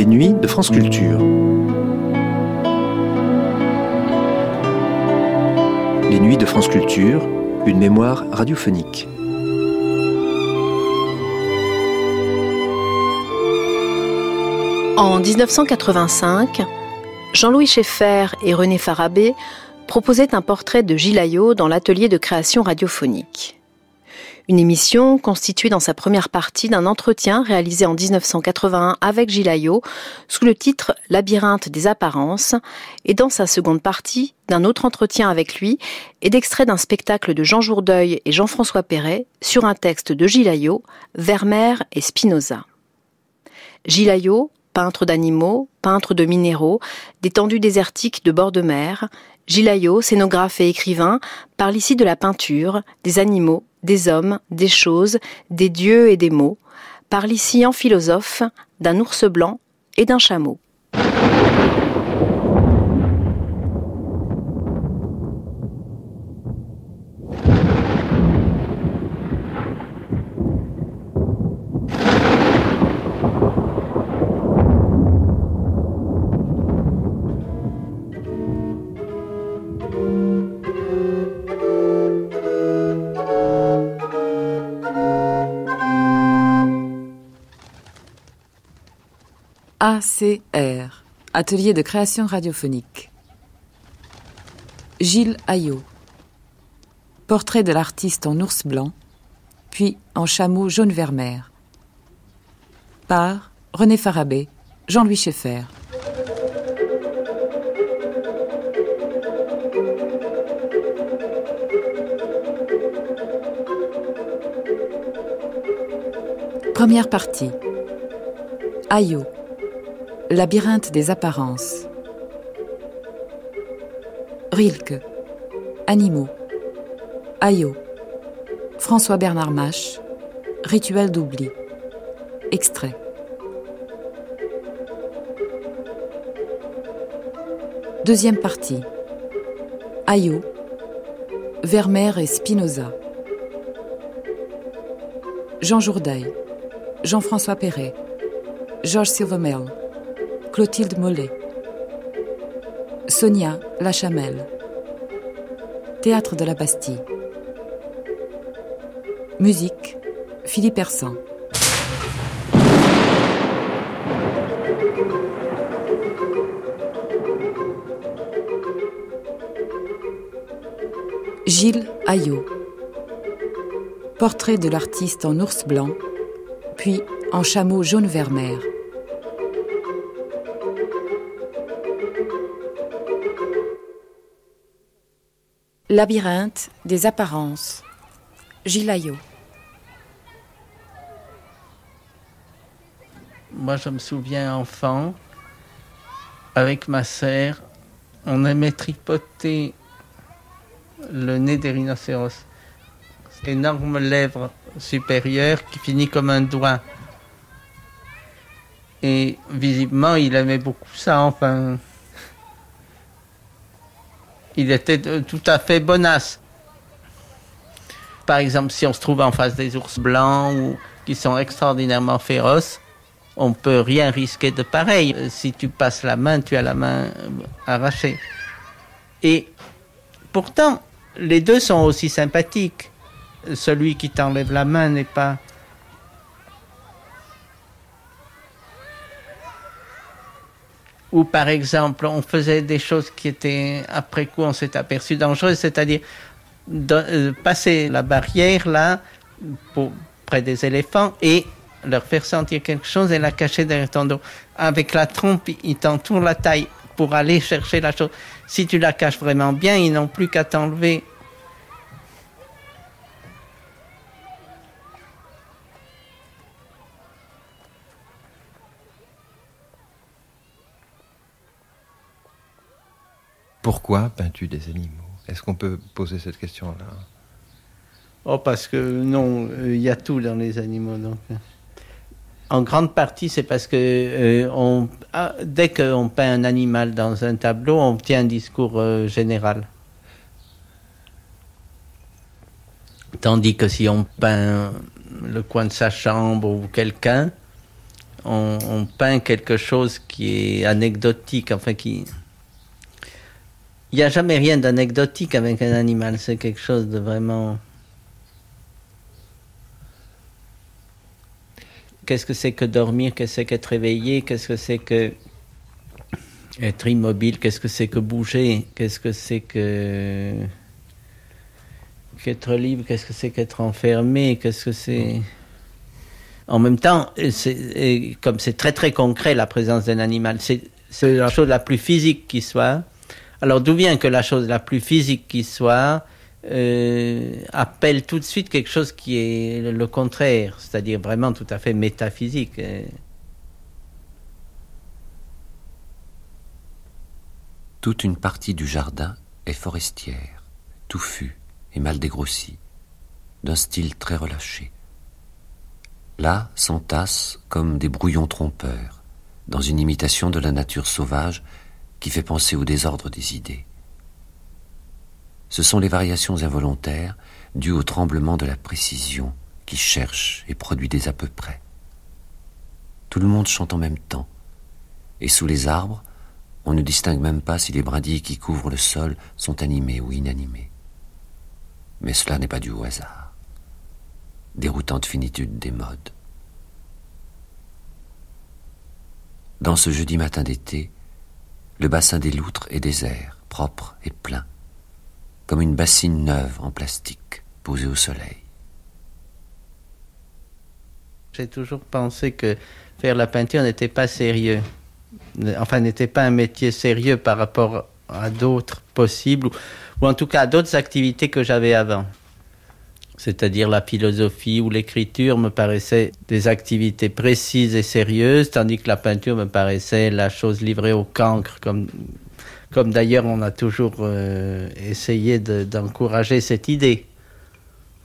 Les nuits de France Culture. Les nuits de France Culture, une mémoire radiophonique. En 1985, Jean-Louis Schaeffer et René Farabé proposaient un portrait de Gilles dans l'atelier de création radiophonique. Une émission constituée dans sa première partie d'un entretien réalisé en 1981 avec Gilles sous le titre Labyrinthe des apparences et dans sa seconde partie d'un autre entretien avec lui et d'extrait d'un spectacle de Jean Jourdeuil et Jean-François Perret sur un texte de Gilles Vermeer et Spinoza. Gilles peintre d'animaux, peintre de minéraux, d'étendues désertiques de bord de mer, Gilayo, scénographe et écrivain, parle ici de la peinture, des animaux, des hommes, des choses, des dieux et des mots, parle ici en philosophe d'un ours blanc et d'un chameau. ACR, Atelier de création radiophonique. Gilles Ayot. Portrait de l'artiste en ours blanc, puis en chameau jaune vermeer. Par René Farabé, Jean-Louis Schaeffer. Première partie. Ayot. Labyrinthe des apparences. Rilke. Animaux. Ayo. François Bernard Mache. Rituel d'oubli. Extrait. Deuxième partie. Ayo. Vermeer et Spinoza. Jean Jourdail. Jean-François Perret. Georges Silvermel. Clotilde Mollet. Sonia Lachamelle. Théâtre de la Bastille. Musique Philippe Hersan. Gilles Ayot. Portrait de l'artiste en ours blanc, puis en chameau jaune vermeer. Labyrinthe des apparences. Gilayo. Moi, je me souviens enfant, avec ma sœur, on aimait tripoter le nez des rhinocéros. Énorme lèvre supérieure qui finit comme un doigt. Et visiblement, il aimait beaucoup ça, enfin il était tout à fait bonasse. Par exemple, si on se trouve en face des ours blancs ou qui sont extraordinairement féroces, on peut rien risquer de pareil. Si tu passes la main, tu as la main arrachée. Et pourtant, les deux sont aussi sympathiques. Celui qui t'enlève la main n'est pas où par exemple on faisait des choses qui étaient après coup on s'est aperçu dangereuses, c'est-à-dire euh, passer la barrière là pour, près des éléphants et leur faire sentir quelque chose et la cacher derrière ton dos. Avec la trompe, ils t'entourent la taille pour aller chercher la chose. Si tu la caches vraiment bien, ils n'ont plus qu'à t'enlever Pourquoi peins-tu des animaux? Est-ce qu'on peut poser cette question-là? Oh, parce que non, euh, il y a tout dans les animaux. Donc. Euh. En grande partie, c'est parce que euh, on, ah, dès qu'on peint un animal dans un tableau, on tient un discours général. Tandis que si on peint le coin de sa chambre ou quelqu'un, on, peint quelque chose qui est anecdotique, enfin qui... Il n'y a jamais rien d'anecdotique avec un animal, c'est quelque chose de vraiment... Qu'est-ce que c'est que dormir Qu'est-ce que c'est qu'être réveillé Qu'est-ce que c'est que être immobile Qu'est-ce que c'est que bouger Qu'est-ce que c'est que qu'être libre Qu'est-ce que c'est qu'être enfermé Qu'est-ce que c'est en même temps, comme c'est très très concret la présence d'un animal, c'est la chose la plus physique qui soit. Alors d'où vient que la chose la plus physique qui soit euh, appelle tout de suite quelque chose qui est le contraire, c'est-à-dire vraiment tout à fait métaphysique. Toute une partie du jardin est forestière, touffue et mal dégrossie, d'un style très relâché. Là s'entassent comme des brouillons trompeurs, dans une imitation de la nature sauvage qui fait penser au désordre des idées. Ce sont les variations involontaires dues au tremblement de la précision qui cherche et produit des à peu près. Tout le monde chante en même temps, et sous les arbres, on ne distingue même pas si les brindilles qui couvrent le sol sont animées ou inanimées. Mais cela n'est pas dû au hasard déroutante finitude des modes. Dans ce jeudi matin d'été, le bassin des loutres est désert, propre et plein, comme une bassine neuve en plastique posée au soleil. J'ai toujours pensé que faire la peinture n'était pas sérieux, enfin n'était pas un métier sérieux par rapport à d'autres possibles, ou en tout cas à d'autres activités que j'avais avant c'est-à-dire la philosophie ou l'écriture me paraissaient des activités précises et sérieuses, tandis que la peinture me paraissait la chose livrée au cancre, comme, comme d'ailleurs on a toujours euh, essayé d'encourager cette idée.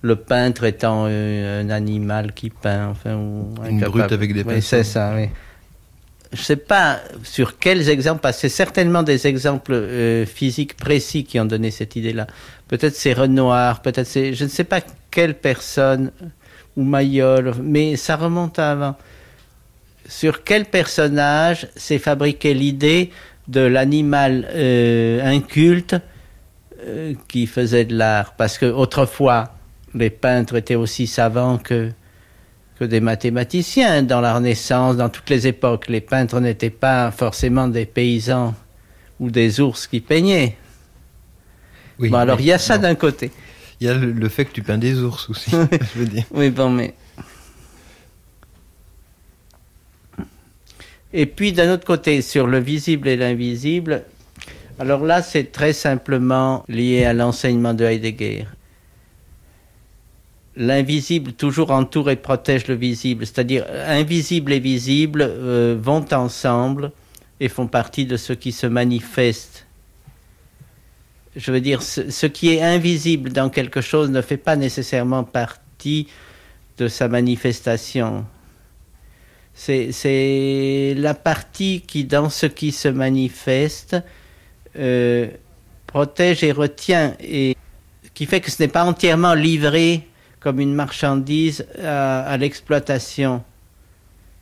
Le peintre étant euh, un animal qui peint, enfin, ou Une brute avec des pinceaux. Oui, c'est ça, oui je ne sais pas sur quels exemples, parce que c'est certainement des exemples euh, physiques précis qui ont donné cette idée-là. Peut-être c'est Renoir, peut-être c'est, je ne sais pas quelle personne, ou Mayol, mais ça remonte à avant. Sur quel personnage s'est fabriquée l'idée de l'animal euh, inculte euh, qui faisait de l'art? Parce que autrefois, les peintres étaient aussi savants que que des mathématiciens dans la Renaissance, dans toutes les époques. Les peintres n'étaient pas forcément des paysans ou des ours qui peignaient. Oui, bon, alors il y a ça d'un côté. Il y a le, fait que tu peins des ours aussi, je veux dire. Oui, bon, mais. Et puis d'un autre côté, sur le visible et l'invisible, alors là, c'est très simplement lié à l'enseignement de Heidegger l'invisible toujours entoure et protège le visible, c'est-à-dire invisible et visible euh, vont ensemble et font partie de ce qui se manifeste. Je veux dire, ce, qui est invisible dans quelque chose ne fait pas nécessairement partie de sa manifestation. C'est la partie qui, dans ce qui se manifeste, euh, protège et retient, et qui fait que ce n'est pas entièrement livré comme une marchandise à, l'exploitation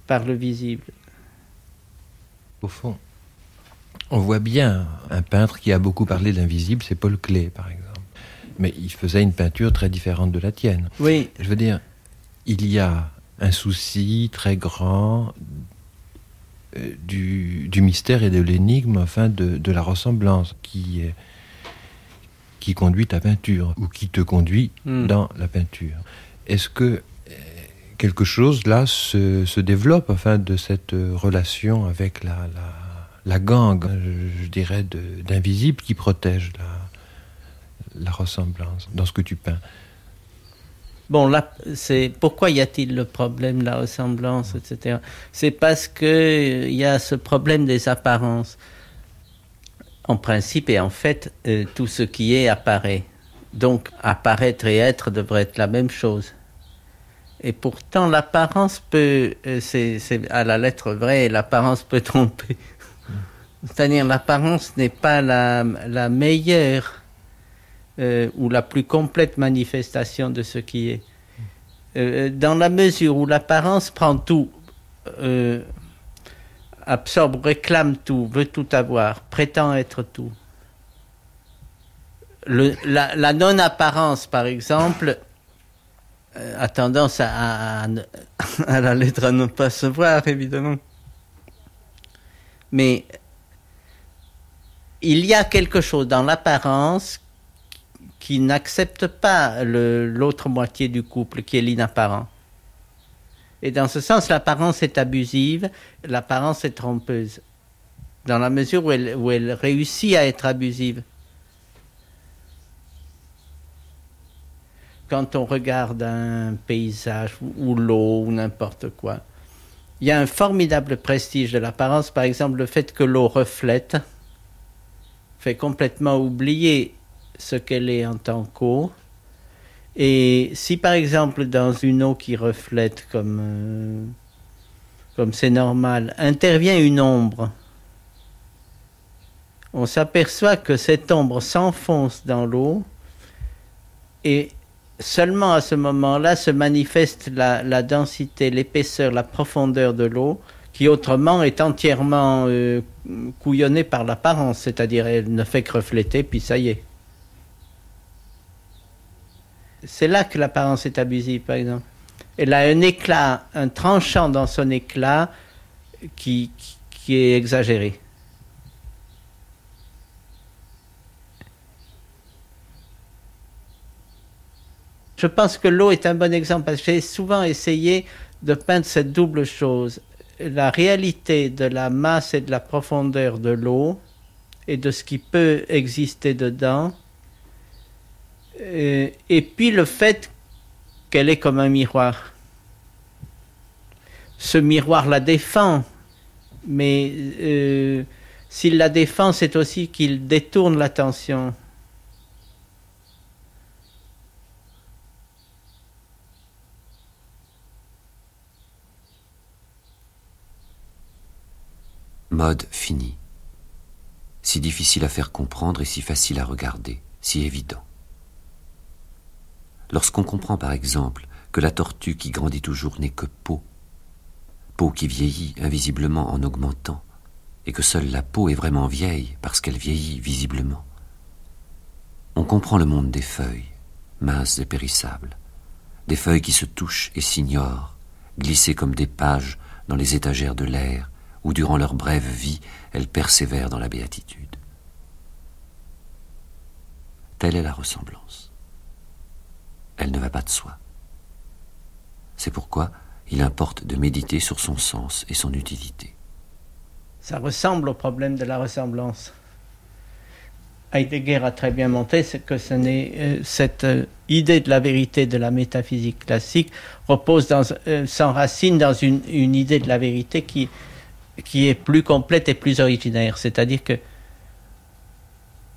par le visible. Au fond, on voit bien un peintre qui a beaucoup parlé de l'invisible, c'est Paul Klee, par exemple. Mais il faisait une peinture très différente de la tienne. Oui. Je veux dire, il y a un souci très grand euh, du, mystère et de l'énigme, enfin de, de, la ressemblance, qui est qui conduit ta peinture ou qui te conduit hmm. dans la peinture. Est-ce que euh, quelque chose là se, développe enfin de cette relation avec la, la, gangue, je, dirais, d'invisible qui protège la, la ressemblance dans ce que tu peins Bon, là, c'est pourquoi y a-t-il le problème de la ressemblance, etc. C'est parce que euh, il y a ce problème des apparences en principe et en fait, euh, tout ce qui est apparaît. Donc, apparaître et être devrait être la même chose. Et pourtant, l'apparence peut, euh, c'est à la lettre vraie, l'apparence peut tromper. C'est-à-dire, l'apparence n'est pas la, meilleure euh, ou la plus complète manifestation de ce qui est. dans la mesure où l'apparence prend tout euh, absorbe, réclame tout, veut tout avoir, prétend être tout. la, non-apparence, par exemple, euh, a tendance à, à, la lettre à ne pas se voir, évidemment. Mais il y a quelque chose dans l'apparence qui n'accepte pas l'autre moitié du couple, qui est l'inapparent. Et dans ce sens, l'apparence est abusive, l'apparence est trompeuse, dans la mesure où elle, réussit à être abusive. Quand on regarde un paysage ou l'eau ou n'importe quoi, il y a un formidable prestige de l'apparence, par exemple le fait que l'eau reflète fait complètement oublier ce qu'elle est en tant qu'eau. Et si par exemple dans une eau qui reflète comme euh, comme c'est normal, intervient une ombre, on s'aperçoit que cette ombre s'enfonce dans l'eau et seulement à ce moment-là se manifeste la densité, l'épaisseur, la profondeur de l'eau qui autrement est entièrement euh, couillonnée par l'apparence, c'est-à-dire elle ne fait que refléter, puis ça y est. C'est là que l'apparence est abusive, par exemple. Elle a un éclat, un tranchant dans son éclat qui, qui est exagéré. Je pense que l'eau est un bon exemple parce que j'ai souvent essayé de peindre cette double chose la réalité de la masse et de la profondeur de l'eau et de ce qui peut exister dedans, euh, et, puis le fait qu'elle est comme un miroir. Ce miroir la défend, mais euh, s'il la défend, c'est aussi qu'il détourne l'attention. Mode fini. Si difficile à faire comprendre et si facile à regarder, si évident. Lorsqu'on comprend par exemple que la tortue qui grandit toujours n'est que peau, peau qui vieillit invisiblement en augmentant, et que seule la peau est vraiment vieille parce qu'elle vieillit visiblement. On comprend le monde des feuilles, minces et périssables, des feuilles qui se touchent et s'ignorent, glissées comme des pages dans les étagères de l'air, où durant leur brève vie, elles persévèrent dans la béatitude. Telle est la ressemblance. Elle ne va pas de soi. C'est pourquoi il importe de méditer sur son sens et son utilité. Ça ressemble au problème de la ressemblance. Heidegger a très bien montré que euh, cette euh, idée de la vérité de la métaphysique classique repose dans, euh, s'enracine dans une, idée de la vérité qui, qui est plus complète et plus originaire. C'est-à-dire que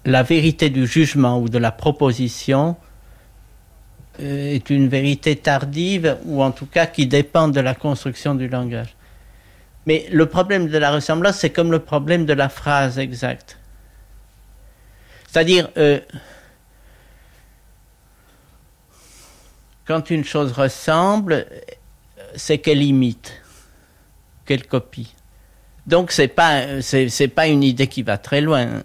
la vérité du jugement ou de la proposition euh, est une vérité tardive ou en tout cas qui dépend de la construction du langage. Mais le problème de la ressemblance, c'est comme le problème de la phrase exacte. C'est-à-dire, euh, quand une chose ressemble, c'est qu'elle imite, qu'elle copie. Donc c'est pas c'est pas une idée qui va très loin.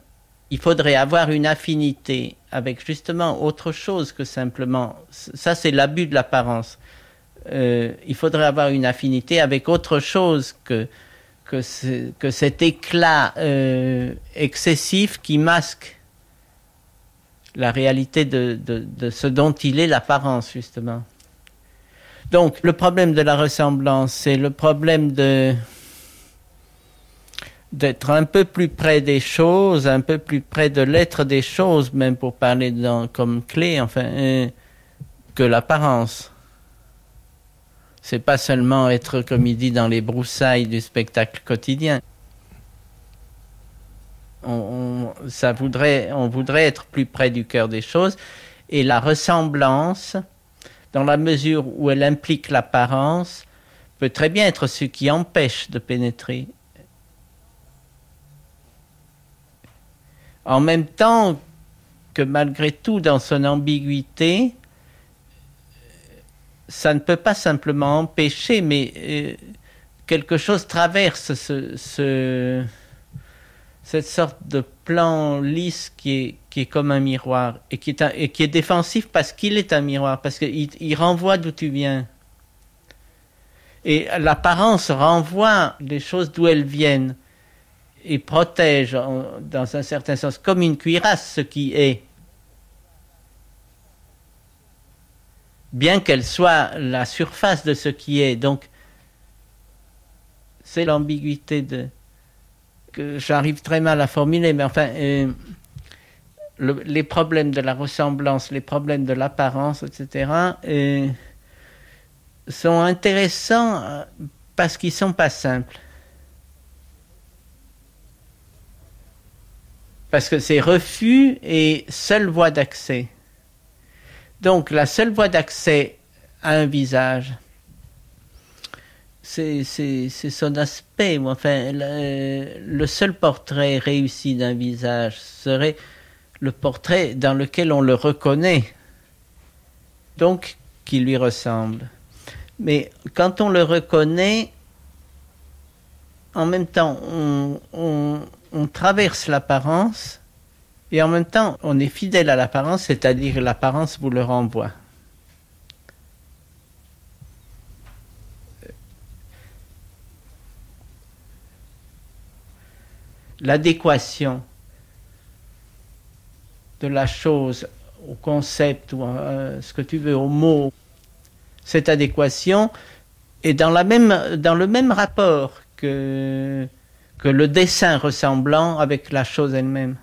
Il faudrait avoir une affinité avec justement autre chose que simplement ça c'est l'abus de l'apparence. Euh, il faudrait avoir une affinité avec autre chose que que, que cet éclat euh, excessif qui masque la réalité de, de, de ce dont il est l'apparence justement. Donc le problème de la ressemblance, c'est le problème de d'être un peu plus près des choses, un peu plus près de l'être des choses, même pour parler comme clé, enfin, euh, que l'apparence. C'est pas seulement être, comme il dit, dans les broussailles du spectacle quotidien. Voudrait, on voudrait être plus près du cœur des choses, et la ressemblance, dans la mesure où elle implique l'apparence, peut très bien être ce qui empêche de pénétrer en même temps que malgré tout, dans son ambiguïté, ça ne peut pas simplement empêcher, mais euh, quelque chose traverse ce, cette sorte de plan lisse qui est, comme un miroir et qui est, et qui est défensif parce qu'il est un miroir, parce qu'il il renvoie d'où tu viens. Et l'apparence renvoie les choses d'où elles viennent et protège dans un certain sens comme une cuirasse ce qui est. Bien qu'elle soit la surface de ce qui est. Donc, c'est l'ambiguïté que j'arrive très mal à formuler, mais enfin, euh, les problèmes de la ressemblance, les problèmes de l'apparence, etc., euh, sont intéressants euh, parce qu'ils sont pas simples. Parce que c'est refus et seule voie d'accès. Donc la seule voie d'accès à un visage, c'est son aspect. Enfin, le, seul portrait réussi d'un visage serait le portrait dans lequel on le reconnaît, donc qui lui ressemble. Mais quand on le reconnaît, en même temps, on, traverse l'apparence et en même temps, on est fidèle à l'apparence, c'est-à-dire l'apparence vous le renvoie. L'adéquation de la chose au concept ou à ce que tu veux, au mot, cette adéquation est dans, dans le même rapport que, que le dessin ressemblant avec la chose elle-même.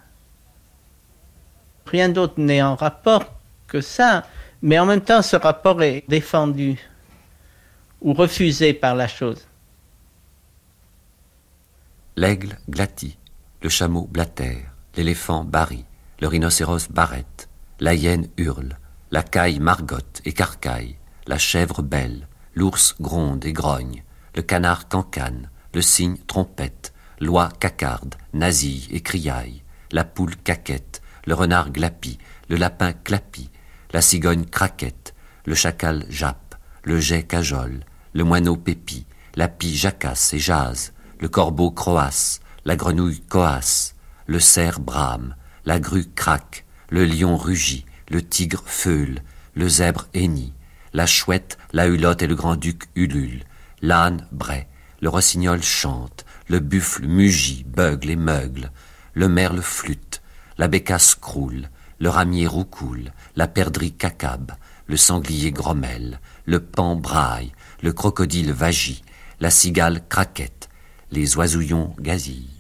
Rien d'autre n'est en rapport que ça, mais en même temps ce rapport est défendu ou refusé par la chose. L'aigle glatit, le chameau blatère, l'éléphant barille, le rhinocéros barrette, la hyène hurle, la caille margotte et carcaille, la chèvre belle, l'ours gronde et grogne, le canard cancane, le cygne trompette, l'oie cacarde, nasille et criaille, la poule caquette, le renard glapit, le lapin clapit, la cigogne craquette, le chacal jappe, le jet cajole, le moineau pépit, la pie jacasse et jase, le corbeau croasse, la grenouille coasse, le cerf brame, la grue craque, le lion rugit, le tigre feule, le zèbre hennit, la chouette, la hulotte et le grand-duc ululent, l'âne braie, le rossignol chante, le buffle mugit, beugle et meugle, le merle flûte, la bécasse croule, le ramier roucoule, la perdrix cacabe, le sanglier grommelle, le pan braille, le crocodile vagit, la cigale craquette, les oisouillons gazillent.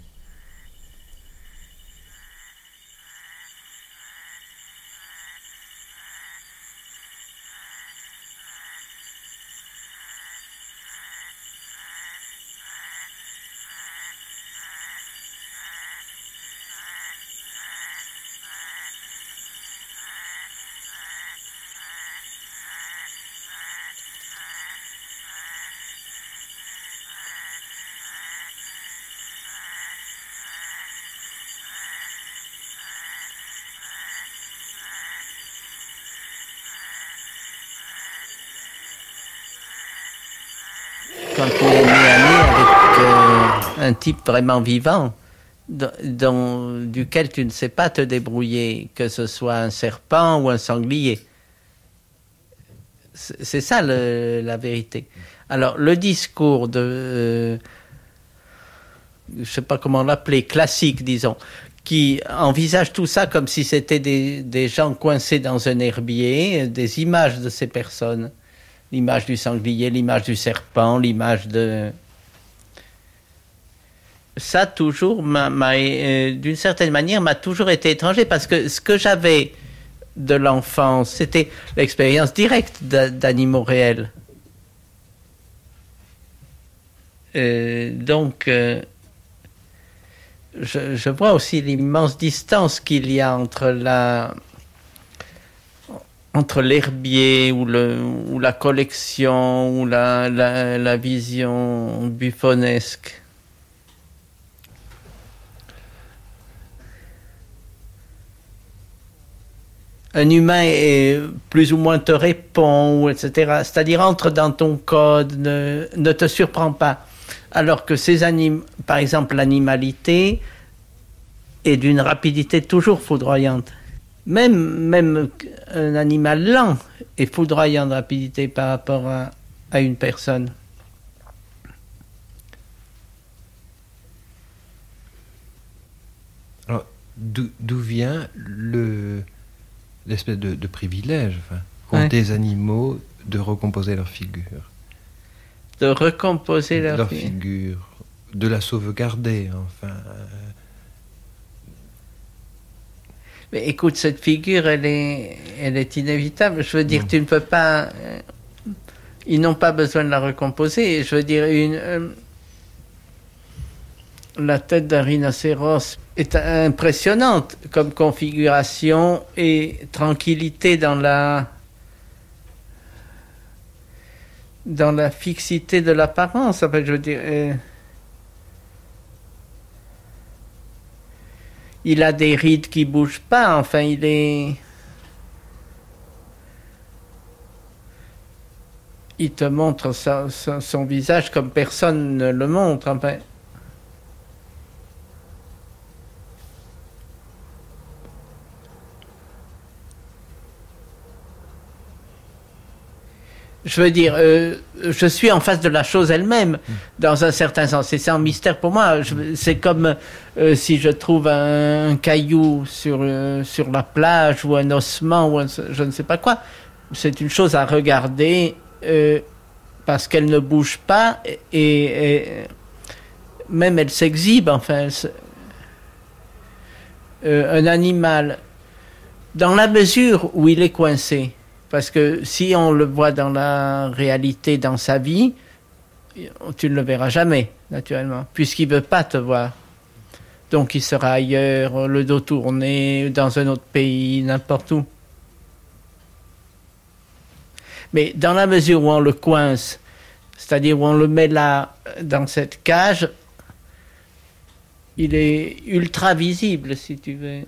Quand il est né avec euh, un type vraiment vivant, duquel tu ne sais pas te débrouiller, que ce soit un serpent ou un sanglier. C'est ça la vérité. Alors le discours de, euh, je sais pas comment l'appeler, classique, disons, qui envisage tout ça comme si c'était des gens coincés dans un herbier, des images de ces personnes l'image du sanglier, l'image du serpent, l'image de... Ça, toujours, euh, d'une certaine manière, m'a toujours été étranger parce que ce que j'avais de l'enfance, c'était l'expérience directe d'animaux réels. Euh, donc, euh, je, vois aussi l'immense distance qu'il y a entre la, entre l'herbier ou, la collection ou la, la, vision buffonesque. Un humain plus ou moins te répond, etc. C'est-à-dire entre dans ton code, ne, ne te surprends pas. Alors que ces animaux, par exemple l'animalité, est d'une rapidité toujours foudroyante. Même, même un animal lent est foudroyant de rapidité par rapport à, à une personne. Alors, d'où vient le l'espèce de, privilège enfin, qu'ont des animaux de recomposer leur figure? De recomposer leur, leur figure, de la sauvegarder, enfin. Mais écoute, cette figure, elle est, elle est inévitable. Je veux dire, tu ne peux pas. Euh, ils n'ont pas besoin de la recomposer. Je veux dire, une, euh, la tête d'un rhinocéros est impressionnante comme configuration et tranquillité dans la dans la fixité de l'apparence. je veux dire, euh, il a des rides qui bougent pas. Enfin, il est il te montre son visage comme personne ne le montre. Je veux dire, euh, je suis en face de la chose elle-même, dans un certain sens. Et c'est un mystère pour moi. C'est comme euh, si je trouve un, caillou sur, euh, sur la plage ou un ossement ou je ne sais pas quoi. C'est une chose à regarder parce qu'elle ne bouge pas et, même elle s'exhibe. Enfin, un animal, dans la mesure où il est coincé, parce que si on le voit dans la réalité, dans sa vie, tu ne le verras jamais, naturellement, puisqu'il ne veut pas te voir. Donc il sera ailleurs, le dos tourné, dans un autre pays, n'importe où. Mais dans la mesure où on le coince, c'est-à-dire où on le met là, dans cette cage, il est ultra visible, si tu veux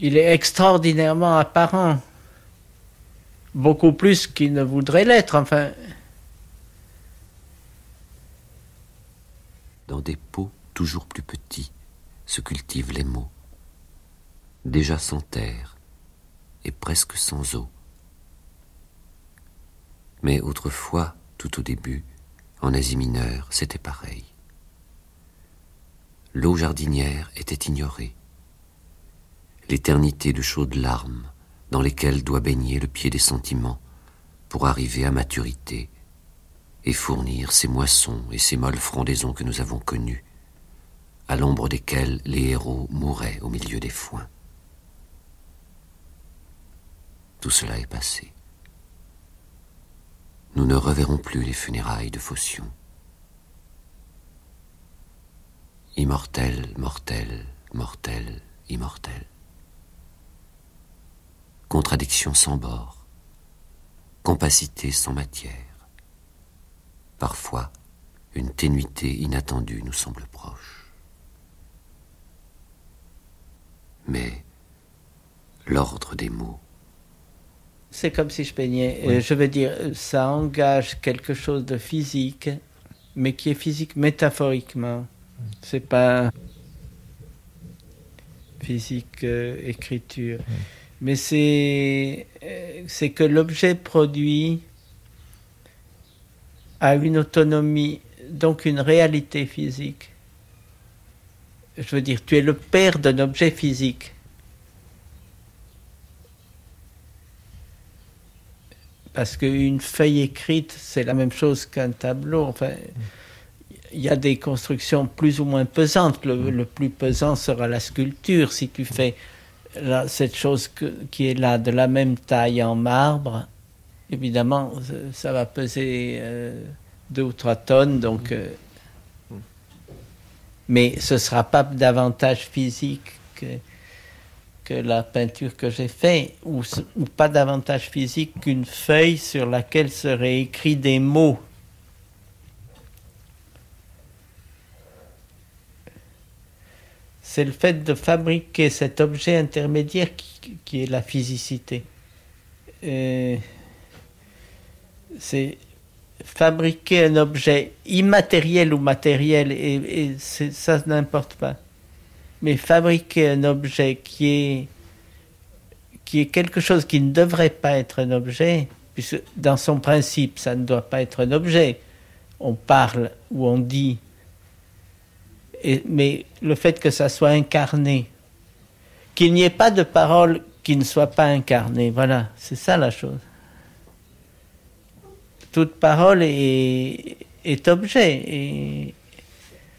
il est extraordinairement apparent. Beaucoup plus qu'il ne voudrait l'être, enfin. Dans des pots toujours plus petits se cultivent les mots, déjà sans terre et presque sans eau. Mais autrefois, tout au début, en Asie mineure, c'était pareil. L'eau jardinière était ignorée l'éternité de chaudes larmes dans lesquelles doit baigner le pied des sentiments pour arriver à maturité et fournir ces moissons et ces molles frondaisons que nous avons connues, à l'ombre desquelles les héros mouraient au milieu des foins. Tout cela est passé. Nous ne reverrons plus les funérailles de Phocion. Immortel, mortel, mortel, immortel contradiction sans bord, compacité sans matière. Parfois, une ténuité inattendue nous semble proche. Mais l'ordre des mots. C'est comme si je peignais. Euh, je veux dire, ça engage quelque chose de physique, mais qui est physique métaphoriquement. C'est pas physique euh, écriture mais c'est c'est que l'objet produit a une autonomie, donc une réalité physique. Je veux dire, tu es le père d'un objet physique. Parce qu'une feuille écrite, c'est la même chose qu'un tableau. Enfin, il y a des constructions plus ou moins pesantes. Le plus pesant sera la sculpture. Si tu fais cette chose qui est là de la même taille en marbre, évidemment, ça va peser euh, deux ou trois tonnes, donc. Euh, mais ce ne sera pas davantage physique que, que la peinture que j'ai faite, ou, ou pas davantage physique qu'une feuille sur laquelle seraient écrits des mots. C'est le fait de fabriquer cet objet intermédiaire qui, est la physicité. c'est fabriquer un objet immatériel ou matériel, et, ça n'importe pas. Mais fabriquer un objet qui est, qui est quelque chose qui ne devrait pas être un objet, puisque dans son principe, ça ne doit pas être un objet. On parle ou on dit. Mais le fait que ça soit incarné, qu'il n'y ait pas de parole qui ne soit pas incarnée, voilà, c'est ça la chose toute parole est, est objet. Et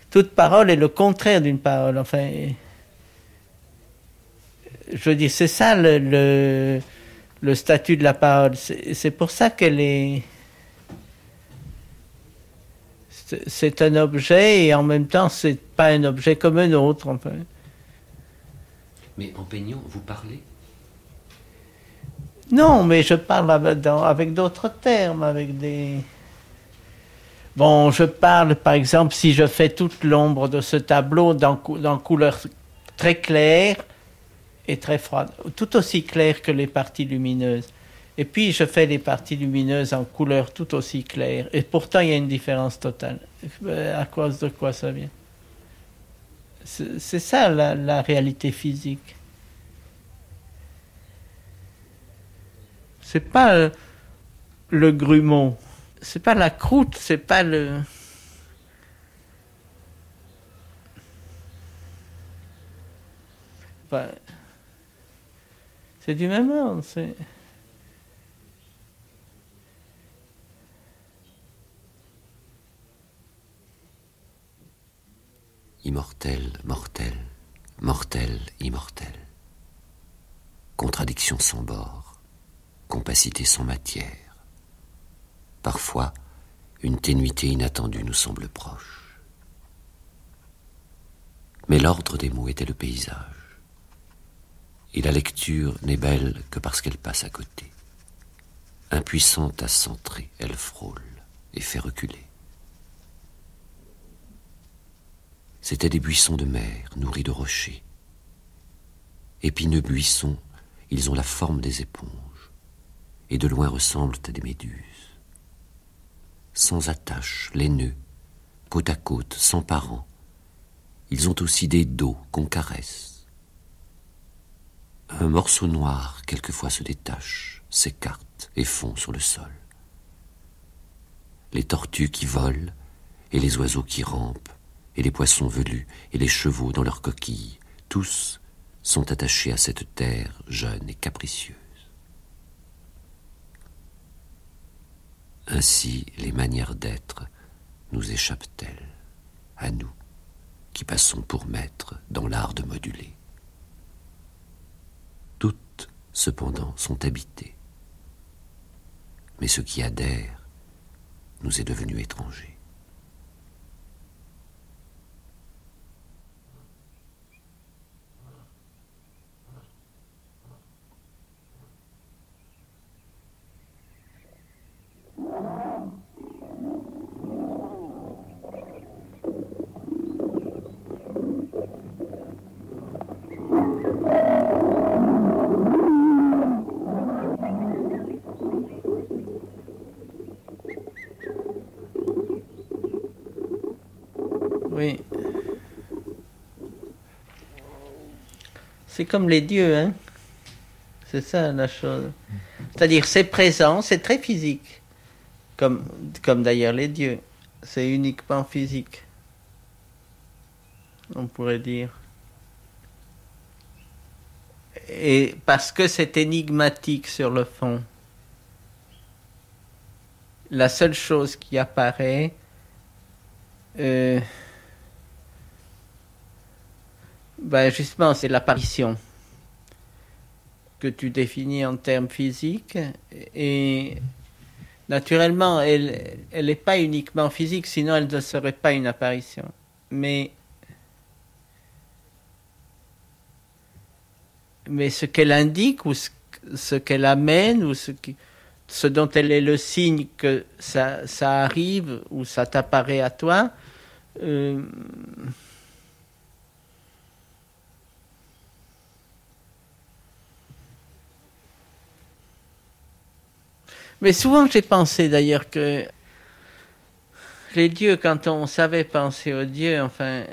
toute parole est le contraire d'une parole. Enfin, je veux dire, c'est ça le, le, statut de la parole. C'est pour ça qu'elle est. C'est un objet et en même temps, c'est pas un objet comme un autre. Enfin. Mais en peignant, vous parlez? Non, mais je parle avec, d'autres termes, avec des... Bon, je parle, par exemple, si je fais toute l'ombre de ce tableau dans, dans couleur très claire et très froide, tout aussi claire que les parties lumineuses. Et puis, je fais les parties lumineuses en couleur tout aussi claire. Et pourtant, il y a une différence totale. Euh, à cause de quoi ça vient? C'est ça la réalité physique. C'est pas euh, le grumeau, c'est pas la croûte, c'est pas le. c'est du même ordre. C'est... Immortel, mortel, mortel, immortel. Contradiction sans bord compacité sans matière. Parfois, une ténuité inattendue nous semble proche. Mais l'ordre des mots était le paysage. Et la lecture n'est belle que parce qu'elle passe à côté. Impuissante à centrer, elle frôle et fait reculer. C'étaient des buissons de mer nourris de rochers. Épineux buissons, ils ont la forme des éponges et de loin ressemblent à des méduses. Sans attache, laineux, côte à côte, sans parents, ils ont aussi des dos qu'on caresse. Un morceau noir quelquefois se détache, s'écarte et fond sur le sol. Les tortues qui volent, et les oiseaux qui rampent, et les poissons velus, et les chevaux dans leurs coquilles, tous sont attachés à cette terre jeune et capricieuse. Ainsi les manières d'être nous échappent-elles, à nous, qui passons pour maîtres dans l'art de moduler? Toutes, cependant, sont habitées. Mais ce qui adhère nous est devenu étranger. Oui. C'est comme les dieux, hein. C'est ça la chose. C'est-à-dire, c'est présent, c'est très physique. Comme, comme d'ailleurs les dieux. C'est uniquement physique. On pourrait dire. Et parce que c'est énigmatique sur le fond. La seule chose qui apparaît, euh, ben Justement, c'est l'apparition que tu définis en termes physiques. Et naturellement, elle n'est pas uniquement physique, sinon elle ne serait pas une apparition. Mais, mais ce qu'elle indique ou ce, qu'elle amène ou ce, ce dont elle est le signe que ça, ça arrive ou ça t'apparaît à toi, euh, Mais souvent, j'ai pensé d'ailleurs que Les dieux, quand on savait penser aux dieux, enfin,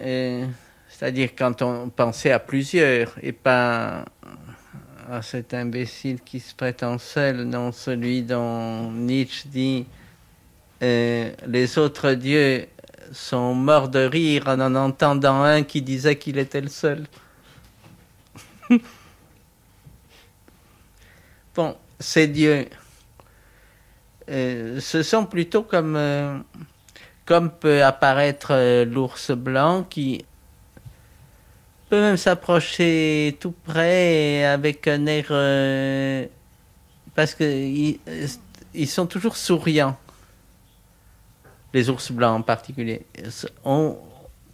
c'est-à-dire quand on pensait à plusieurs et pas à cet imbécile qui se prétend seul, dans celui dont Nietzsche dit euh, les autres dieux sont morts de rire en en entendant un qui disait qu'il était le seul. bon, ces dieux, euh, ce sont plutôt comme, euh, comme peut apparaître l'ours blanc qui peut même s'approcher tout près avec un air... parce qu'ils ils sont toujours souriants les ours blancs en particulier, ont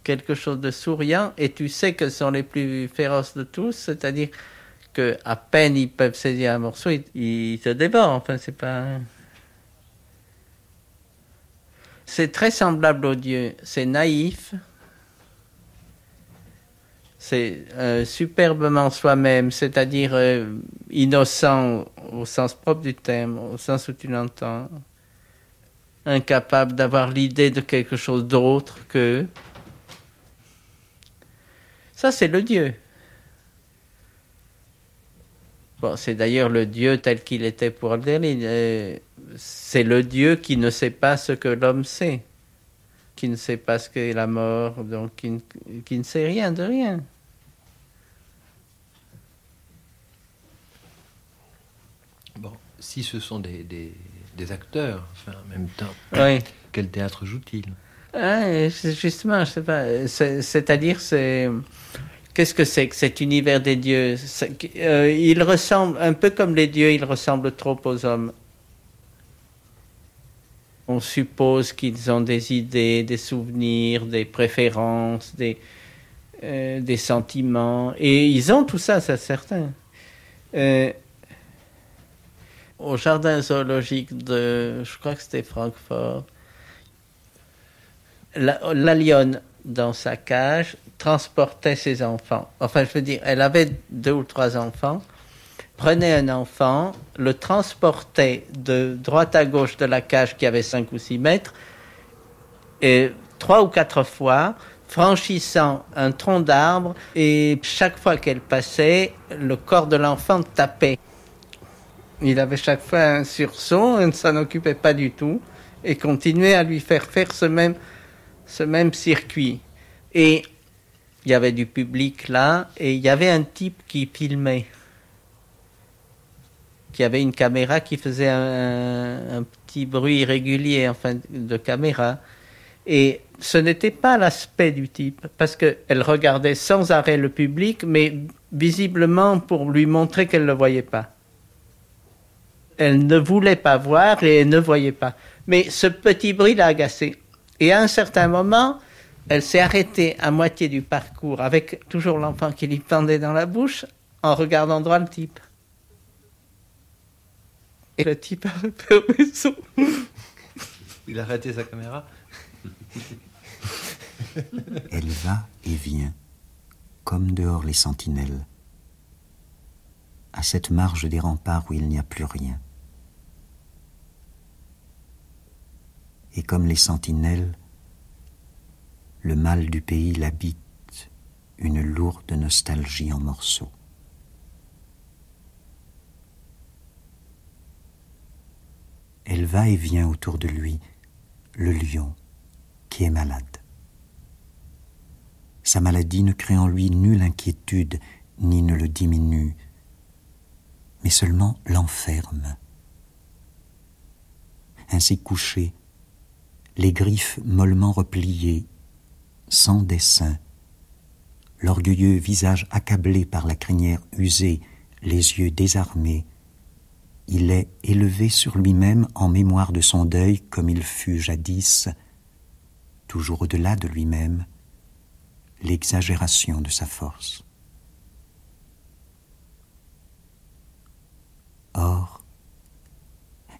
quelque chose de souriant et tu sais que sont les plus féroces de tous, c'est-à-dire que à peine ils peuvent saisir un morceau, ils, se dévorent. Enfin, c'est pas. C'est très semblable au Dieu. C'est naïf. C'est euh, superbement soi-même, c'est-à-dire euh, innocent au sens propre du terme, au sens où tu l'entends incapable d'avoir l'idée de quelque chose d'autre que... Ça, c'est le Dieu. Bon, c'est d'ailleurs le Dieu tel qu'il était pour Derlin. C'est le Dieu qui ne sait pas ce que l'homme sait, qui ne sait pas ce qu'est la mort, donc qui ne, sait rien de rien. Bon, si ce sont des, des acteurs, enfin, en même temps. Oui. Quel théâtre joue-t-il? Ah, Justement, je sais pas. C'est-à-dire, c'est. Qu'est-ce que c'est que cet univers des dieux? Euh, Il ressemble, un peu comme les dieux, il ressemble trop aux hommes. On suppose qu'ils ont des idées, des souvenirs, des préférences, des, euh, sentiments. Et ils ont tout ça, c'est certain. Euh, au jardin zoologique de, je crois que c'était Francfort, la, lionne, dans sa cage, transportait ses enfants. Enfin, je veux dire, elle avait deux ou trois enfants, prenait un enfant, le transportait de droite à gauche de la cage qui avait cinq ou six mètres, et trois ou quatre fois, franchissant un tronc d'arbre, et chaque fois qu'elle passait, le corps de l'enfant tapait. Il avait chaque fois un sursaut, et ne s'en occupait pas du tout et continuait à lui faire faire ce même, ce même circuit. Et il y avait du public là et il y avait un type qui filmait, qui avait une caméra qui faisait un, petit bruit irrégulier enfin de caméra. Et ce n'était pas l'aspect du type, parce qu'elle regardait sans arrêt le public, mais visiblement pour lui montrer qu'elle ne le voyait pas elle ne voulait pas voir et elle ne voyait pas. Mais ce petit bruit l'a agacée. Et à un certain moment, elle s'est arrêtée à moitié du parcours avec toujours l'enfant qui lui pendait dans la bouche en regardant droit le type. Et le type a fermé son... Il a arrêté sa caméra Elle va et vient, comme dehors les sentinelles, à cette marge des remparts où il n'y a plus rien. et comme les sentinelles, le mal du pays l'habite, une lourde nostalgie en morceaux. Va et vient autour de lui, le lion, qui est malade. Sa maladie ne crée en lui nulle inquiétude, ni ne le diminue, mais seulement l'enferme. Ainsi couché, les griffes mollement repliées, sans dessin, l'orgueilleux visage accablé par la crinière usée, les yeux désarmés, il est élevé sur lui-même en mémoire de son deuil comme il fut jadis, toujours au-delà de lui-même, l'exagération de sa force. Or,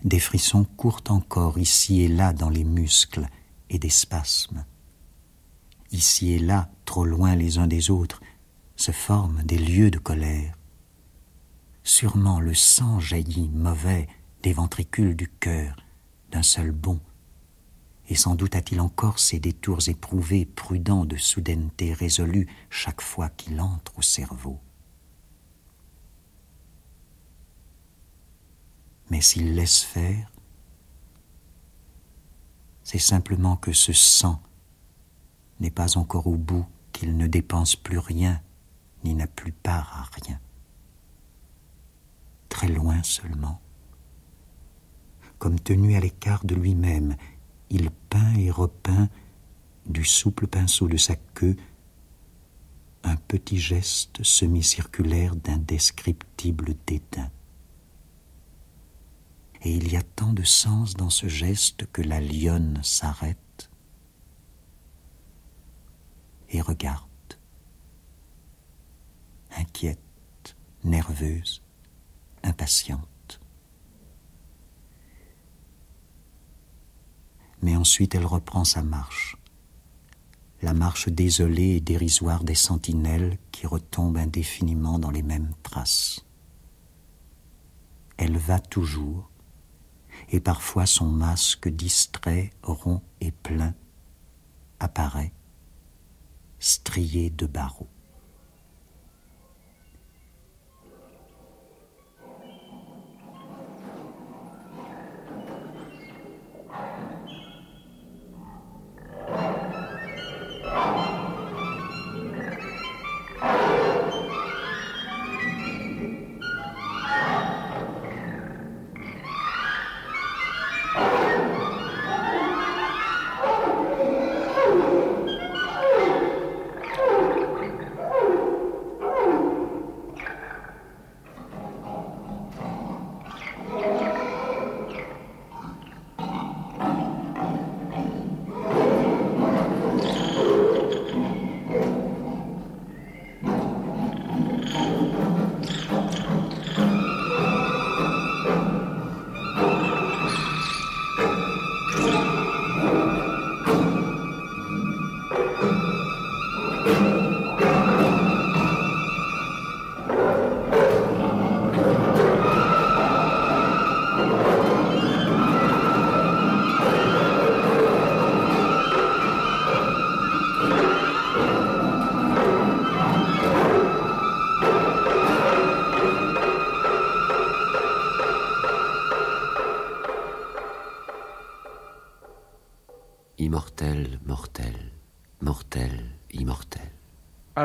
des frissons courent encore ici et là dans les muscles et des spasmes. Ici et là, trop loin les uns des autres, se forment des lieux de colère. Sûrement le sang jaillit mauvais des ventricules du cœur d'un seul bond, et sans doute a-t-il encore ces détours éprouvés, prudents de soudaineté résolue chaque fois qu'il entre au cerveau. Mais s'il laisse faire, c'est simplement que ce sang n'est pas encore au bout, qu'il ne dépense plus rien, ni n'a plus part à rien. Très loin seulement, comme tenu à l'écart de lui-même, il peint et repeint du souple pinceau de sa queue un petit geste semi-circulaire d'indescriptible dédain. Et il y a tant de sens dans ce geste que la lionne s'arrête et regarde, inquiète, nerveuse, impatiente. Mais ensuite elle reprend sa marche, la marche désolée et dérisoire des sentinelles qui retombent indéfiniment dans les mêmes traces. Elle va toujours, et parfois son masque distrait, rond et plein apparaît, strié de barreaux.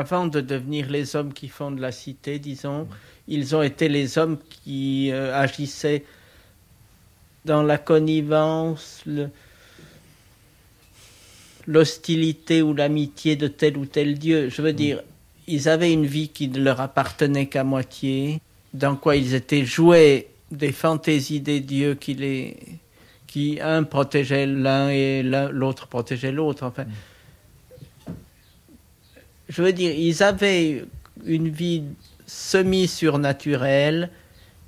Avant de devenir les hommes qui fondent la cité, disons, ils ont été les hommes qui euh, agissaient dans la connivence, l'hostilité ou l'amitié de tel ou tel dieu. Je veux dire, ils avaient une vie qui ne leur appartenait qu'à moitié, dans quoi ils étaient joués des fantaisies des dieux qui les qui un protégeait l'un et l'autre protégeait l'autre. Enfin, je veux dire, ils avaient une vie semi-surnaturelle,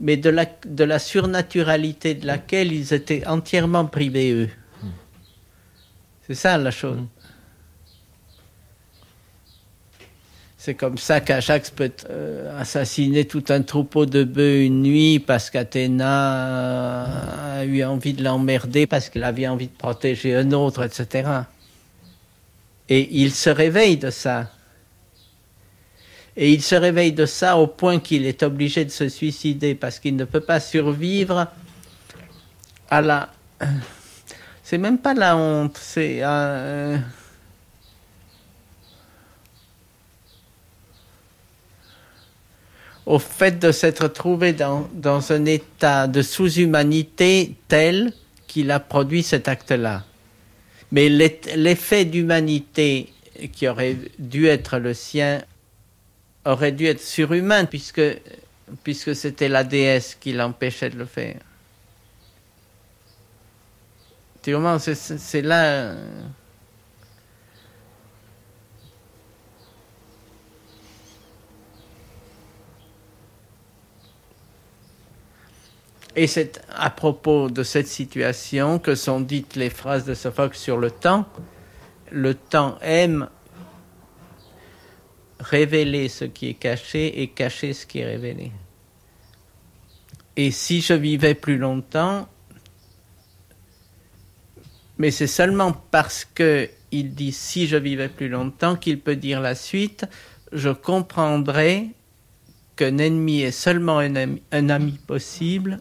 mais de la, de la surnaturalité de laquelle ils étaient entièrement privés, eux. C'est ça la chose. C'est comme ça qu'Ajax peut euh, assassiner tout un troupeau de bœufs une nuit parce qu'Athéna a eu envie de l'emmerder parce qu'elle avait envie de protéger un autre, etc. Et il se réveille de ça. Et il se réveille de ça au point qu'il est obligé de se suicider parce qu'il ne peut pas survivre à la. C'est même pas la honte, c'est. Euh, au fait de s'être trouvé dans, dans un état de sous-humanité tel qu'il a produit cet acte-là. Mais l'effet d'humanité qui aurait dû être le sien aurait dû être surhumain puisque, c'était la déesse qui l'empêchait de le faire. C'est là. Et c'est à propos de cette situation que sont dites les phrases de Sophocle sur le temps. Le temps aime révéler ce qui est caché et cacher ce qui est révélé. Et si je vivais plus longtemps, Mais c'est seulement parce que il dit si je vivais plus longtemps qu'il peut dire la suite. Je comprendrais qu'un ennemi est seulement un ami, un ami possible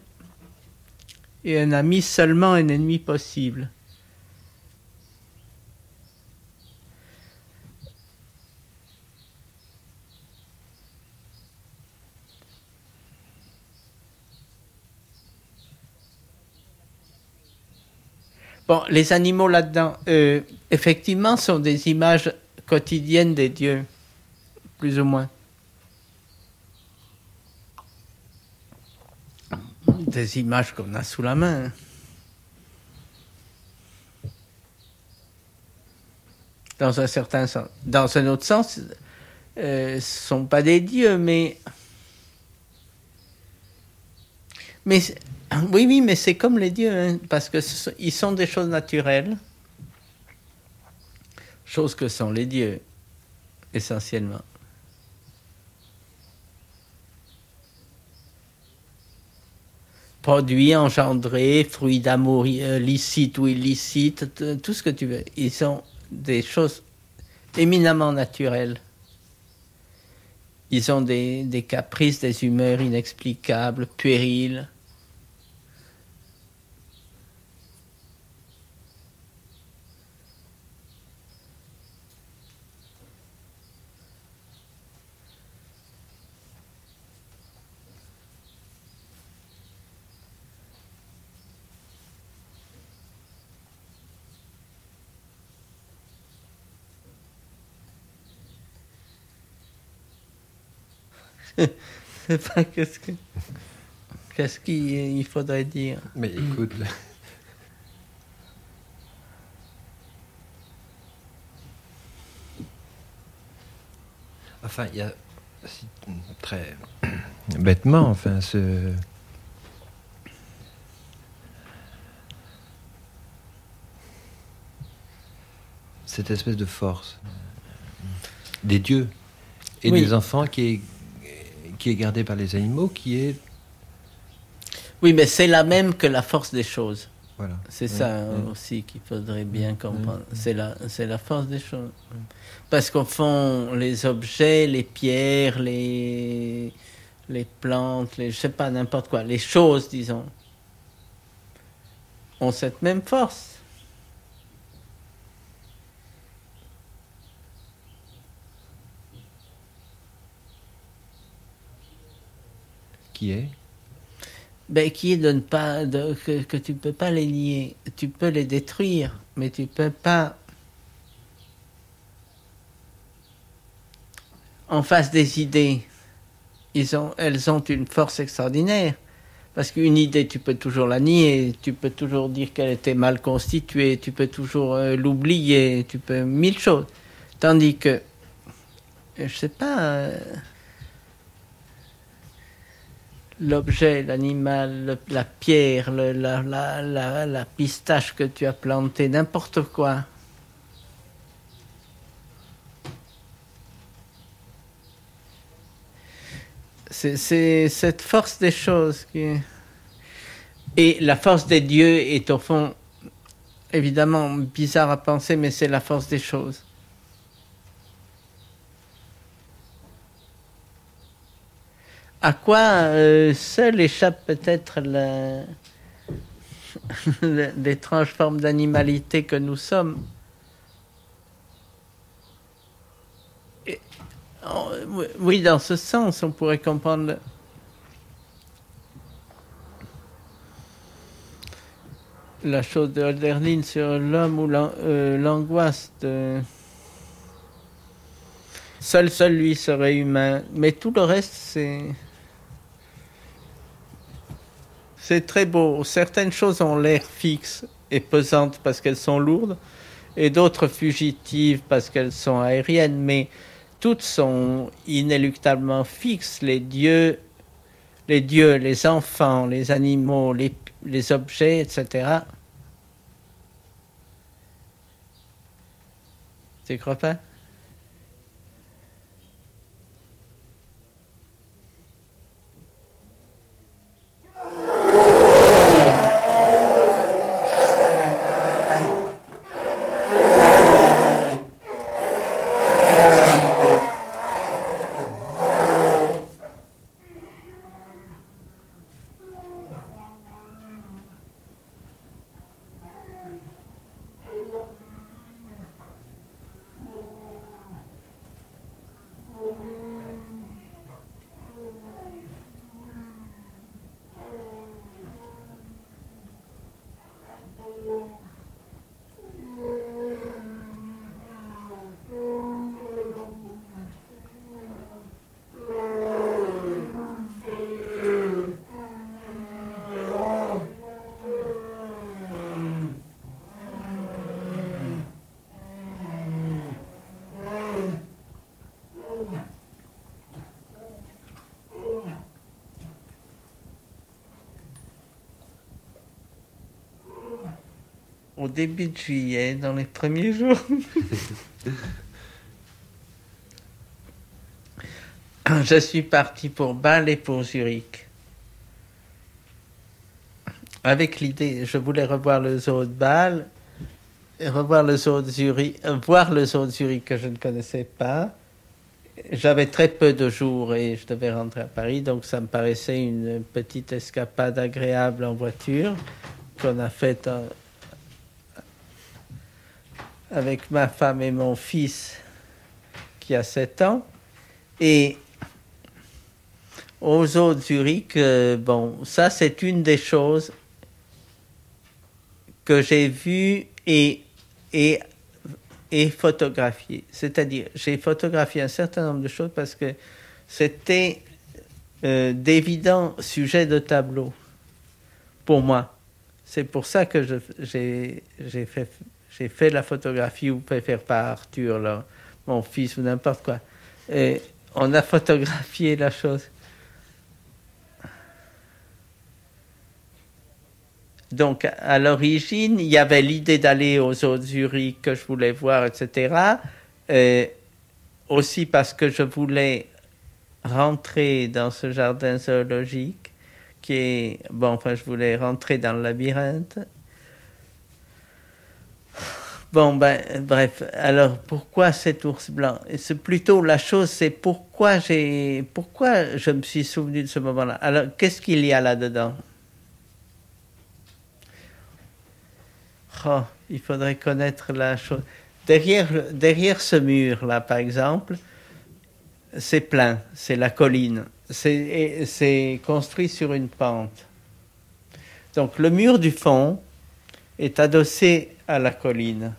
et un ami seulement un ennemi possible. Bon, les animaux là-dedans, euh, effectivement, sont des images quotidiennes des dieux, plus ou moins. Des images qu'on a sous la main. Dans un certain sens. Dans un autre sens, euh, ce ne sont pas des dieux, mais. Mais oui, oui, mais c'est comme les dieux, hein, parce que ils sont des choses naturelles, choses que sont les dieux, essentiellement. Produits, engendrés, fruits d'amour euh, licite ou illicite, tout ce que tu veux. Ils sont des choses éminemment naturelles. Ils ont des, des caprices, des humeurs inexplicables, puériles. sais pas qu'est-ce que qu'est-ce qu'il faudrait dire. Mais écoute. Enfin, il y a très bêtement, enfin, ce. Cette espèce de force des dieux et des enfants qui est qui est gardée par les animaux, qui est... Oui, mais c'est la même que la force des choses. Voilà. C'est ça aussi qu'il faudrait bien comprendre. C'est la, c'est la force des choses. Parce qu'au fond, les objets, les pierres, les, les plantes, les, je sais pas, n'importe quoi, les choses, disons, ont cette même force. Qui est? Ben, qui est de ne pas que, tu peux pas les nier. Tu peux les détruire, mais tu peux pas en face des idées. Ils ont, elles ont une force extraordinaire. Parce qu'une idée, tu peux toujours la nier, tu peux toujours dire qu'elle était mal constituée, tu peux toujours euh, l'oublier, tu peux mille choses. Tandis que, je sais pas, euh, l'objet, l'animal, la pierre, la, la, la, pistache que tu as plantée, n'importe quoi. C'est cette force des choses qui Et la force des dieux est au fond, évidemment, bizarre à penser, mais c'est la force des choses. À quoi euh, seul échappe peut-être l'étrange forme d'animalité que nous sommes. Oui, dans ce sens, on pourrait comprendre la chose de Hölderlin sur l'homme ou euh, l'angoisse de... Seul, seul lui serait humain, mais tout le reste, c'est... C'est très beau. Certaines choses ont l'air fixes et pesantes parce qu'elles sont lourdes, et d'autres fugitives parce qu'elles sont aériennes, mais toutes sont inéluctablement fixes. Les dieux, les dieux, les enfants, les animaux, les, les objets, etc. Tu crois pas? Au début de juillet, dans les premiers jours. je suis parti pour Bâle et pour Zurich. Avec l'idée, je voulais revoir le zoo de Bâle, revoir le zoo de Zurich, euh, voir le zoo de Zurich que je ne connaissais pas. J'avais très peu de jours et je devais rentrer à Paris, donc ça me paraissait une petite escapade agréable en voiture qu'on a faite euh, avec ma femme et mon fils qui a 7 ans. Et aux autres Zurich, euh, bon, ça c'est une des choses que j'ai vues et, et, et photographiées. C'est-à-dire, j'ai photographié un certain nombre de choses parce que c'était euh, d'évidents sujets de tableau pour moi. C'est pour ça que j'ai fait, fait la photographie, ou préfère pas Arthur, mon fils, ou n'importe quoi. Et on a photographié la chose. Donc, à l'origine, il y avait l'idée d'aller aux autres Zurich que je voulais voir, etc. aussi parce que je voulais rentrer dans ce jardin zoologique qui est... Bon, enfin, je voulais rentrer dans le labyrinthe. Bon, ben, bref. Alors, pourquoi cet ours blanc? C'est plutôt la chose, c'est pourquoi j'ai, pourquoi je me suis souvenu de ce moment-là? Alors, qu'est-ce qu'il y a là-dedans? Oh, il faudrait connaître la chose. Derrière, derrière ce mur-là, par exemple, c'est plein, c'est la colline. C'est construit sur une pente. Donc le mur du fond est adossé à la colline.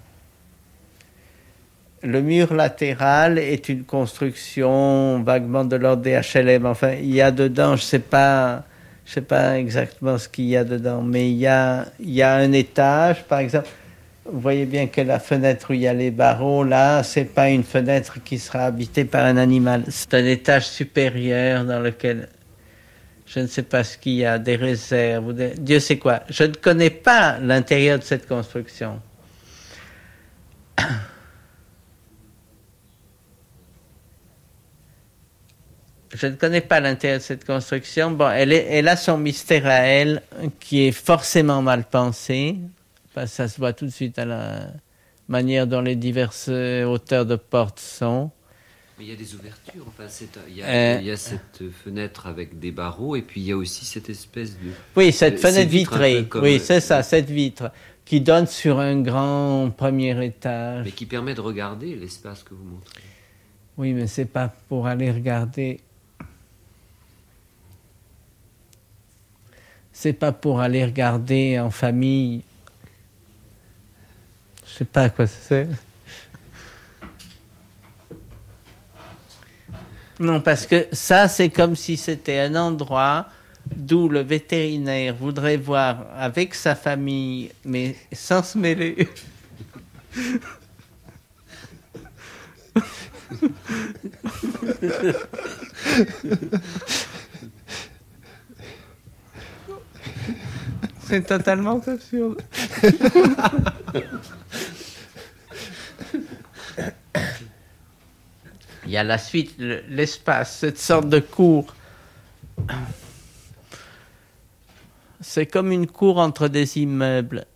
Le mur latéral est une construction vaguement de l'ordre des HLM. Enfin, il y a dedans, je ne sais pas sais pas exactement ce qu'il y a dedans, mais il y a, y a un étage, par exemple. Vous voyez bien que la fenêtre où il y a les barreaux, là, c'est pas une fenêtre qui sera habitée par un animal. C'est un étage supérieur dans lequel je ne sais pas ce qu'il y a, des réserves, Dieu sait quoi. Je ne connais pas l'intérieur de cette construction. Je ne connais pas l'intérieur de cette construction. Bon, elle, est, elle a son mystère à elle, qui est forcément mal pensé. ça se voit tout de suite à la manière dont les diverses hauteurs de portes sont. Mais il y a des ouvertures. Enfin, il, y a, euh, il, y a, cette fenêtre avec des barreaux, et puis il y a aussi cette espèce de. Oui, cette fenêtre vitrée. Oui, c'est ça, cette vitre qui donne sur un grand premier étage. Mais qui permet de regarder l'espace que vous montrez. Oui, mais c'est pas pour aller regarder c'est pas pour aller regarder en famille. Je sais pas quoi c'est. Non, parce que ça, c'est comme si c'était un endroit d'où le vétérinaire voudrait voir avec sa famille, mais sans se mêler. C'est totalement absurde. Il y a la suite, l'espace, cette sorte de cour. C'est comme une cour entre des immeubles.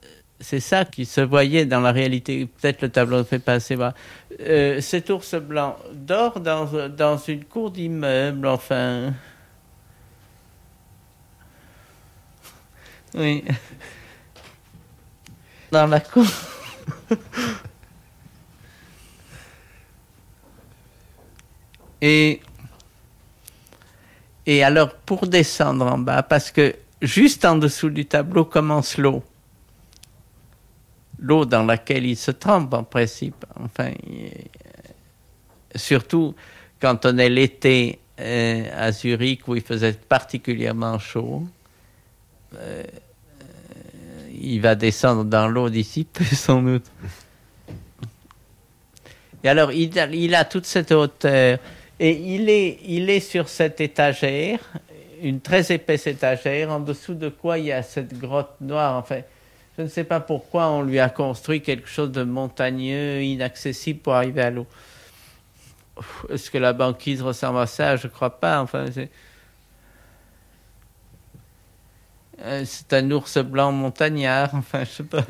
C'est ça qui se voyait dans la réalité. Peut-être le tableau ne fait pas assez voir. Euh, cet ours blanc dort dans, dans une cour d'immeuble, enfin. Oui. Dans la cour. Et, et alors, pour descendre en bas, parce que juste en dessous du tableau commence l'eau. L'eau dans laquelle il se trempe, en principe. Enfin, surtout quand on est l'été euh, à Zurich, où il faisait particulièrement chaud. Euh, il va descendre dans l'eau d'ici peu sans doute. Et alors, il a, toute cette hauteur. Et il est, il est sur cette étagère, une très épaisse étagère, en dessous de quoi il y a cette grotte noire. Enfin, Je ne sais pas pourquoi on lui a construit quelque chose de montagneux, inaccessible pour arriver à l'eau. Est-ce que la banquise ressemble à ça? Je ne crois pas. Enfin, c'est... Euh, c'est un ours blanc montagnard. Enfin, je sais pas.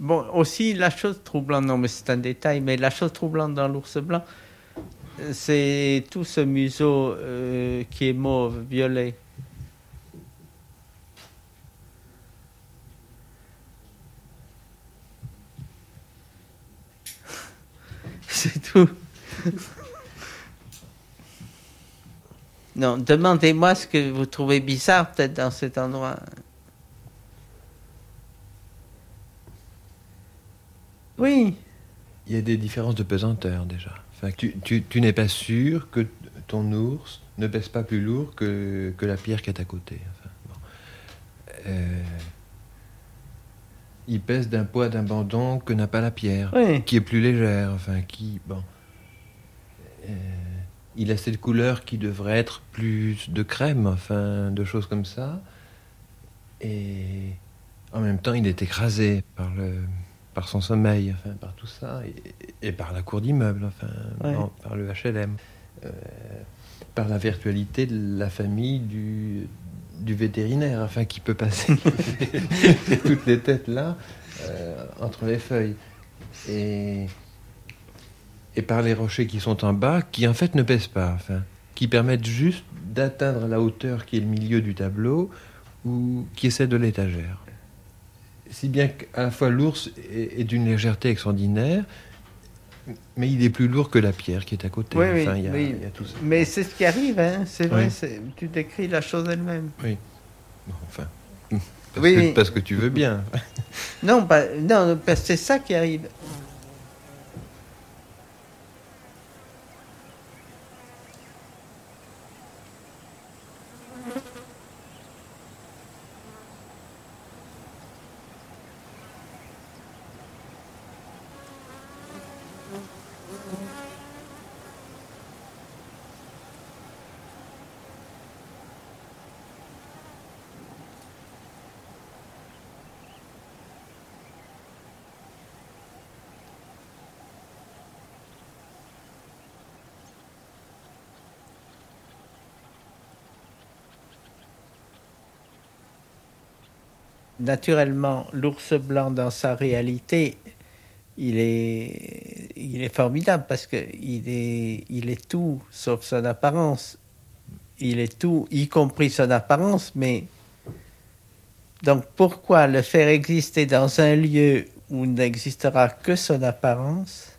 Bon, aussi, la chose troublante, non, mais c'est un détail, mais la chose troublante dans l'ours blanc, c'est tout ce museau euh, qui est mauve, violet. C'est tout. non, demandez-moi ce que vous trouvez bizarre peut-être dans cet endroit. Oui. Il y a des différences de pesanteur déjà. Enfin, tu, tu, tu n'es pas sûr que ton ours ne pèse pas plus lourd que, que la pierre qui est à côté. Enfin, bon. euh, il pèse d'un poids d'abandon que n'a pas la pierre, Oui. qui est plus légère. Enfin, qui bon. Euh, il a cette couleur qui devrait être plus de crème, enfin, de choses comme ça. Et en même temps, il est écrasé par le, par son sommeil, enfin, par tout ça, et, et par la cour d'immeuble, enfin, non, par le HLM, euh, par la virtualité de la famille du, du vétérinaire, enfin, qui peut passer toutes les têtes là, euh, entre les feuilles. Et, et par les rochers qui sont en bas, qui en fait ne pèsent pas, enfin, qui permettent juste d'atteindre la hauteur qui est le milieu du tableau, ou qui est celle de l'étagère si bien qu'à la fois l'ours est, est d'une légèreté extraordinaire, mais il est plus lourd que la pierre qui est à côté. Oui, oui, Enfin, il y a, oui. il y a tout ça. Mais c'est ce qui arrive, hein. c'est vrai, Oui. tu décris la chose elle-même. Bon, enfin, parce, Oui, que, oui. parce que tu veux bien. Non, bah, non, parce que c'est ça qui arrive. Naturellement, l'ours blanc dans sa réalité, il est, formidable parce que il est, il est tout sauf son apparence. Il est tout, y compris son apparence, mais donc pourquoi le faire exister dans un lieu où n'existera que son apparence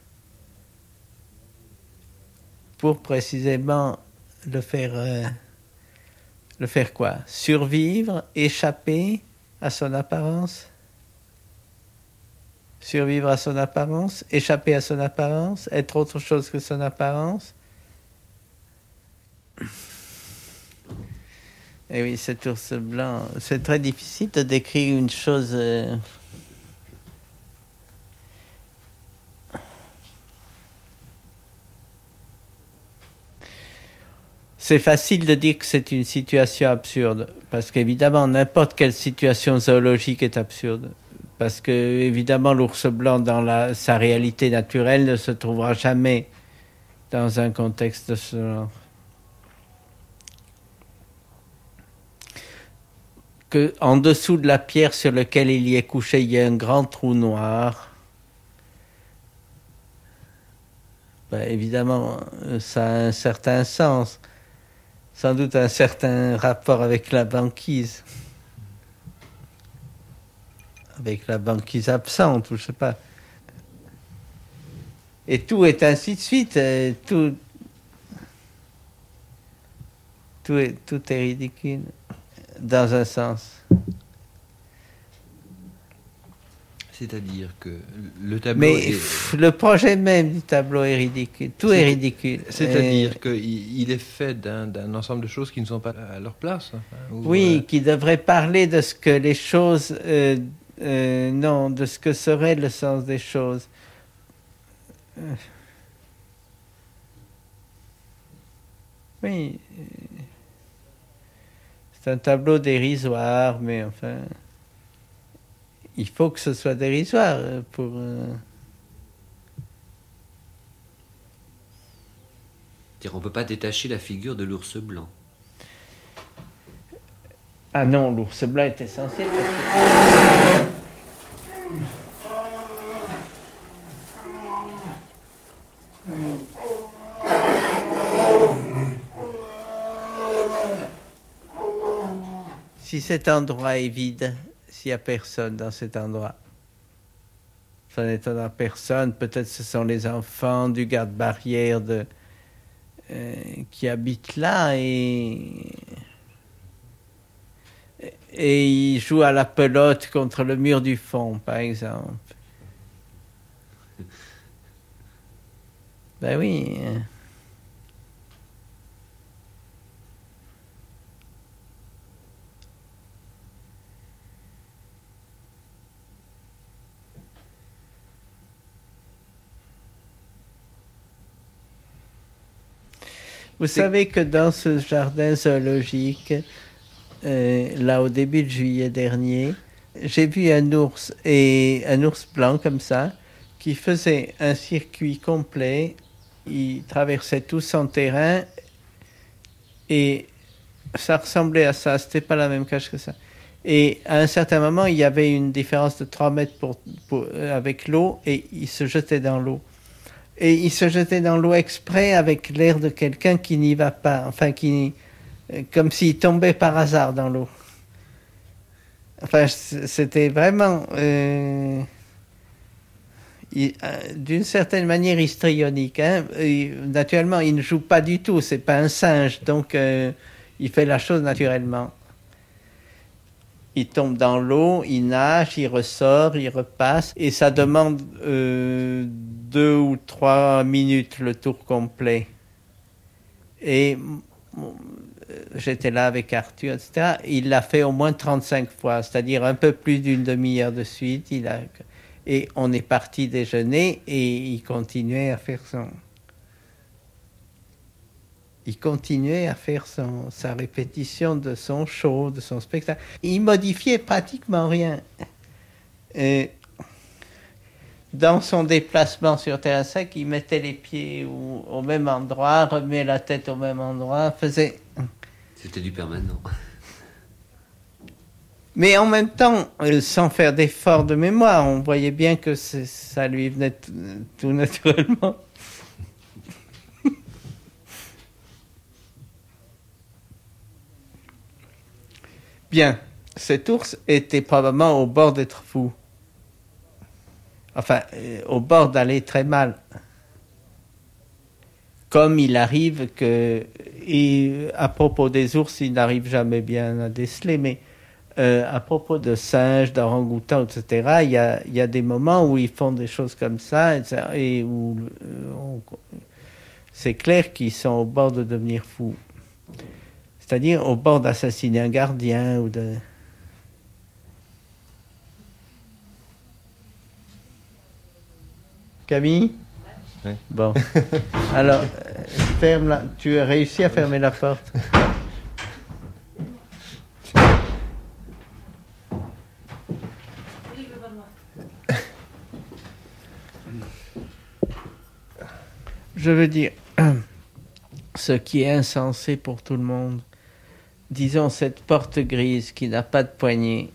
pour précisément le faire, euh, le faire quoi? Survivre, échapper à son apparence Survivre à son apparence Échapper à son apparence Être autre chose que son apparence Et oui, cet ours blanc, c'est très difficile de décrire une chose. euh, C'est facile de dire que c'est une situation absurde, parce qu'évidemment, n'importe quelle situation zoologique est absurde. Parce que, évidemment, l'ours blanc, dans la, sa réalité naturelle, ne se trouvera jamais dans un contexte de ce genre. Que, en dessous de la pierre sur laquelle il y est couché, il y a un grand trou noir. Ben, évidemment, ça a un certain sens sans doute un certain rapport avec la banquise. Avec la banquise absente, ou je sais pas. Et tout est ainsi de suite. Tout, tout, est, tout est ridicule, dans un sens. C'est-à-dire que le tableau Mais est... le projet même du tableau est ridicule. Tout est, ridicule. C'est-à-dire Et- qu'il il est fait d'un ensemble de choses qui ne sont pas à leur place. enfin, ou, Oui, euh, qui devrait parler de ce que les choses euh, euh, non, de ce que serait le sens des choses. Euh, oui, euh, c'est un tableau dérisoire, mais enfin, il faut que ce soit dérisoire pour. On ne peut pas détacher la figure de l'ours blanc. Ah non, l'ours blanc est essentiel. Si cet endroit est vide, s'il n'y a personne dans cet endroit, ça n'étonnera personne. Peut-être ce sont les enfants du garde-barrière de, euh, qui habitent là et et il joue à la pelote contre le mur du fond, par exemple. Ben oui. Vous savez que dans ce jardin zoologique, euh, là au début de juillet dernier, j'ai vu un ours et un ours blanc comme ça qui faisait un circuit complet. Il traversait tout son terrain et ça ressemblait à ça. C'était pas la même cage que ça. Et à un certain moment, il y avait une différence de 3 mètres pour, avec l'eau et il se jetait dans l'eau. Et il se jetait dans l'eau exprès avec l'air de quelqu'un qui n'y va pas, enfin qui, euh, comme s'il tombait par hasard dans l'eau. Enfin, c'était vraiment, euh, euh, d'une certaine manière, histrionique. Hein. naturellement, il ne joue pas du tout, c'est pas un singe, donc il fait la chose naturellement. Il tombe dans l'eau, il nage, il ressort, il repasse, et ça demande deux ou trois minutes le tour complet. Et euh, j'étais là avec Arthur, etc. Il l'a fait au moins 35 fois, c'est-à-dire un peu plus d'une demi-heure de suite. Il a, et on est parti déjeuner et il continuait à faire son. Il continuait à faire son, sa répétition de son show, de son spectacle. Il modifiait pratiquement rien. Et dans son déplacement sur terrain sec, il mettait les pieds au, au même endroit, remet la tête au même endroit, faisait c'était du permanent. Mais en même temps, euh, sans faire d'effort de mémoire, on voyait bien que ça lui venait tout naturellement. Bien, cet ours était probablement au bord d'être fou. Enfin, euh, au bord d'aller très mal comme il arrive que, et à propos des ours, il n'arrive jamais bien à déceler, mais euh, à propos de singes, d'orang-outans, etc., il y, a, des moments où ils font des choses comme ça, et où euh, c'est clair qu'ils sont au bord de devenir fous. C'est-à-dire au bord d'assassiner un gardien ou de... Camille Bon. Alors, ferme la... tu as réussi à fermer la porte Je veux dire, ce qui est insensé pour tout le monde, disons cette porte grise qui n'a pas de poignée,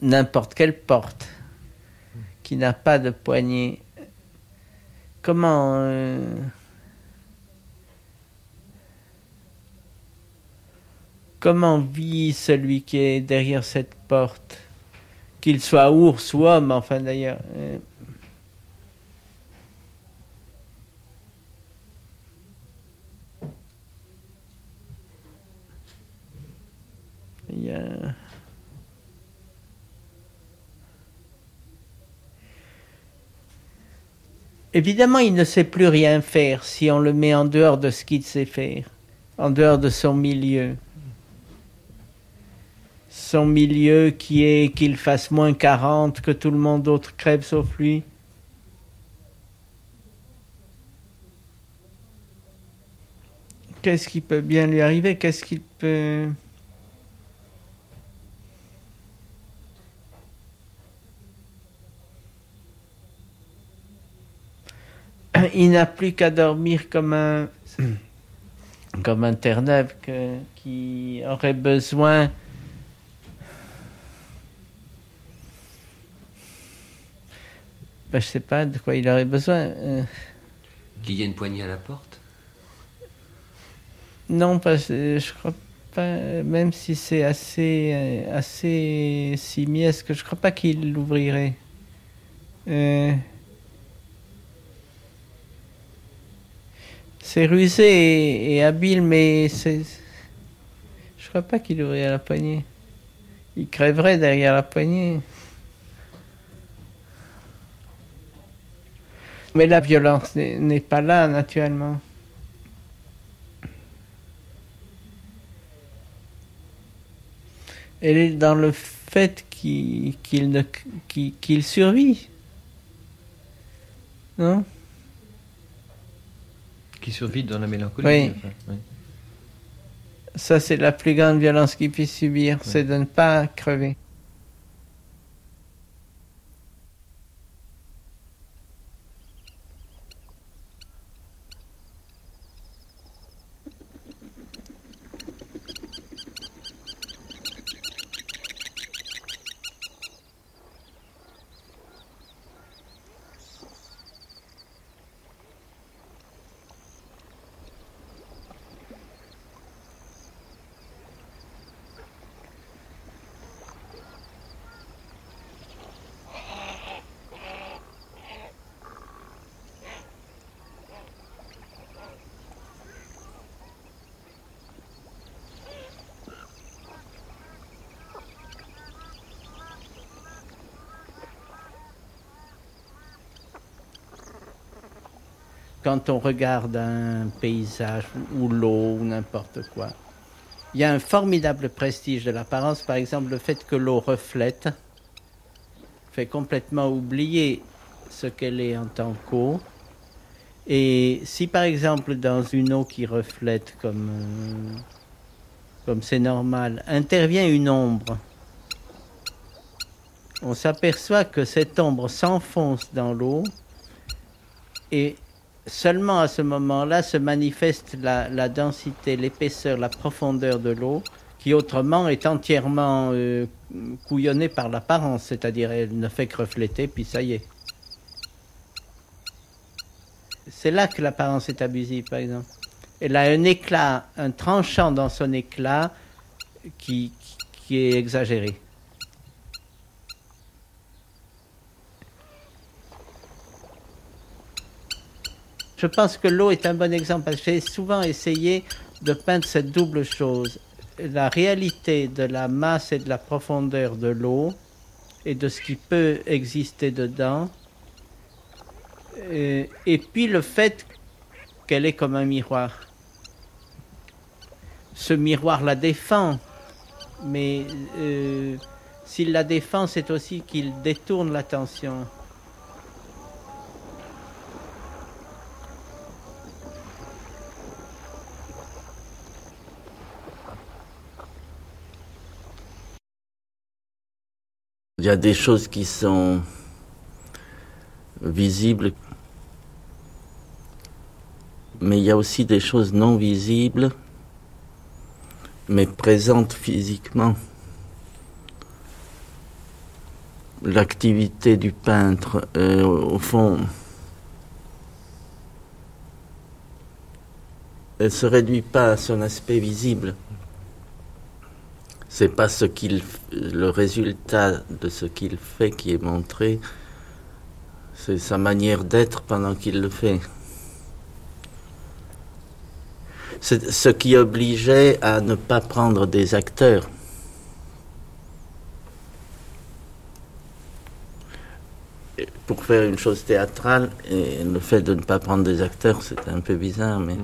n'importe quelle porte qui n'a pas de poignée, comment euh, comment vit celui qui est derrière cette porte qu'il soit ours ou homme enfin d'ailleurs euh. A Évidemment, il ne sait plus rien faire si on le met en dehors de ce qu'il sait faire, en dehors de son milieu. son milieu qui est qu'il fasse moins 40, que tout le monde d'autre crève sauf lui Qu'est-ce qui peut bien lui arriver? Qu'est-ce qu'il peut... Il n'a plus qu'à dormir comme un comme un terre-neuve qui aurait besoin ben, je sais pas de quoi il aurait besoin. Euh. Qu'il y ait une poignée à la porte? Non, parce que je crois pas, même si c'est assez, euh, assez simiesque, je crois pas qu'il l'ouvrirait. Euh. C'est rusé et, habile, mais c'est. Je crois pas qu'il ouvrirait la poignée. Il crèverait derrière la poignée. Mais la violence n'est pas là, naturellement. Elle est dans le fait qu'il survit. Non? Qui survit dans la mélancolie. Oui. Ça, c'est la plus grande violence qu'il puisse subir, c'est de ne pas crever. Quand on regarde un paysage ou l'eau ou n'importe quoi, il y a un formidable prestige de l'apparence. Par exemple, le fait que l'eau reflète fait complètement oublier ce qu'elle est en tant qu'eau. Et si par exemple dans une eau qui reflète comme euh, comme c'est normal, intervient une ombre, on s'aperçoit que cette ombre s'enfonce dans l'eau et seulement à ce moment-là se manifeste la, densité, l'épaisseur, la profondeur de l'eau, qui autrement est entièrement euh, couillonnée par l'apparence, c'est-à-dire elle ne fait que refléter, puis ça y est. C'est là que l'apparence est abusive, par exemple. Elle a un éclat, un tranchant dans son éclat qui est exagéré. Je pense que l'eau est un bon exemple parce que j'ai souvent essayé de peindre cette double chose. La réalité de la masse et de la profondeur de l'eau et de ce qui peut exister dedans. Euh, et, puis le fait qu'elle est comme un miroir. Ce miroir la défend, mais euh, s'il la défend, c'est aussi qu'il détourne l'attention. Il y a des choses qui sont visibles, mais il y a aussi des choses non visibles, mais présentes physiquement. L'activité du peintre, euh, au fond, elle ne se réduit pas à son aspect visible c'est pas ce qu'il, le résultat de ce qu'il fait qui est montré, c'est sa manière d'être pendant qu'il le fait. C'est ce qui obligeait à ne pas prendre des acteurs. Pour faire une chose théâtrale, et le fait de ne pas prendre des acteurs, c'est un peu bizarre, mais.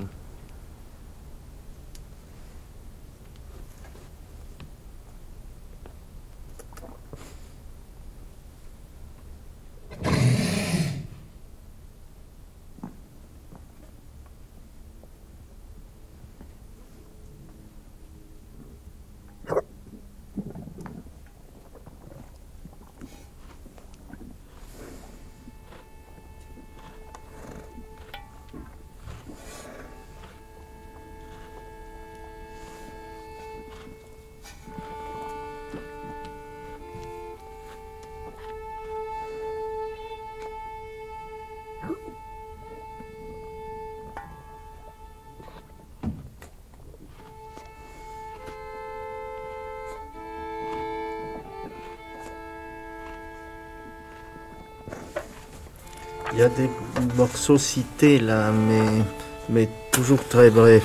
Morceaux cités là, mais, mais toujours très brefs.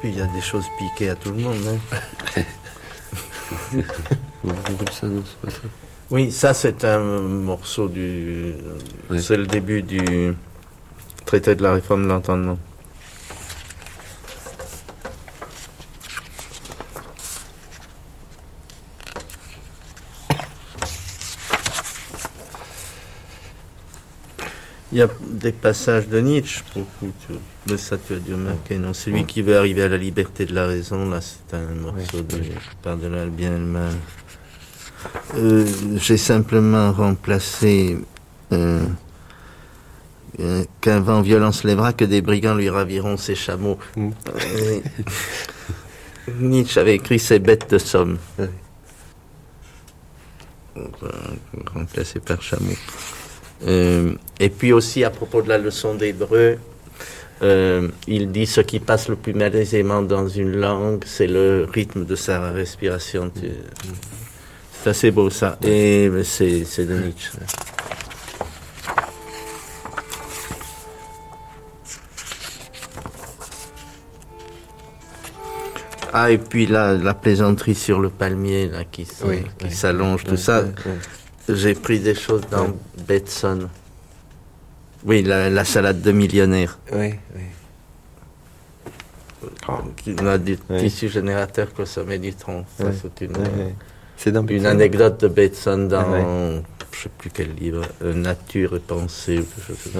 Puis il y a des choses piquées à tout le monde. Hein. Oui, ça c'est un morceau du. C'est le début du traité de la réforme de l'entendement. Il y a des passages de Nietzsche, beaucoup. De ça, tu as dû remarquer. Non, celui qui veut arriver à la liberté de la raison, là, c'est un morceau de Par-delà le bien et le mal. Euh, j'ai simplement remplacé euh, euh, qu'un vent violent se lèvera, que des brigands lui raviront ses chameaux. Mm. Nietzsche avait écrit ses bêtes de somme. Remplacé par chameau. Et puis aussi à propos de la leçon d'hébreu, il dit ce qui passe le plus malaisément dans une langue, c'est le rythme de sa respiration. C'est assez beau ça. Et c'est de Nietzsche. Ah, et puis là, la plaisanterie sur le palmier là, qui, s'allonge, tout ça. J'ai pris des choses dans Betson. Oui, la, salade de millionnaire. Oui, oui. Qui a du tissu générateur consommé du tronc. c'est une. C'est une anecdote de Bateson dans, je ne sais plus quel livre, euh, Nature et pensée ou quelque chose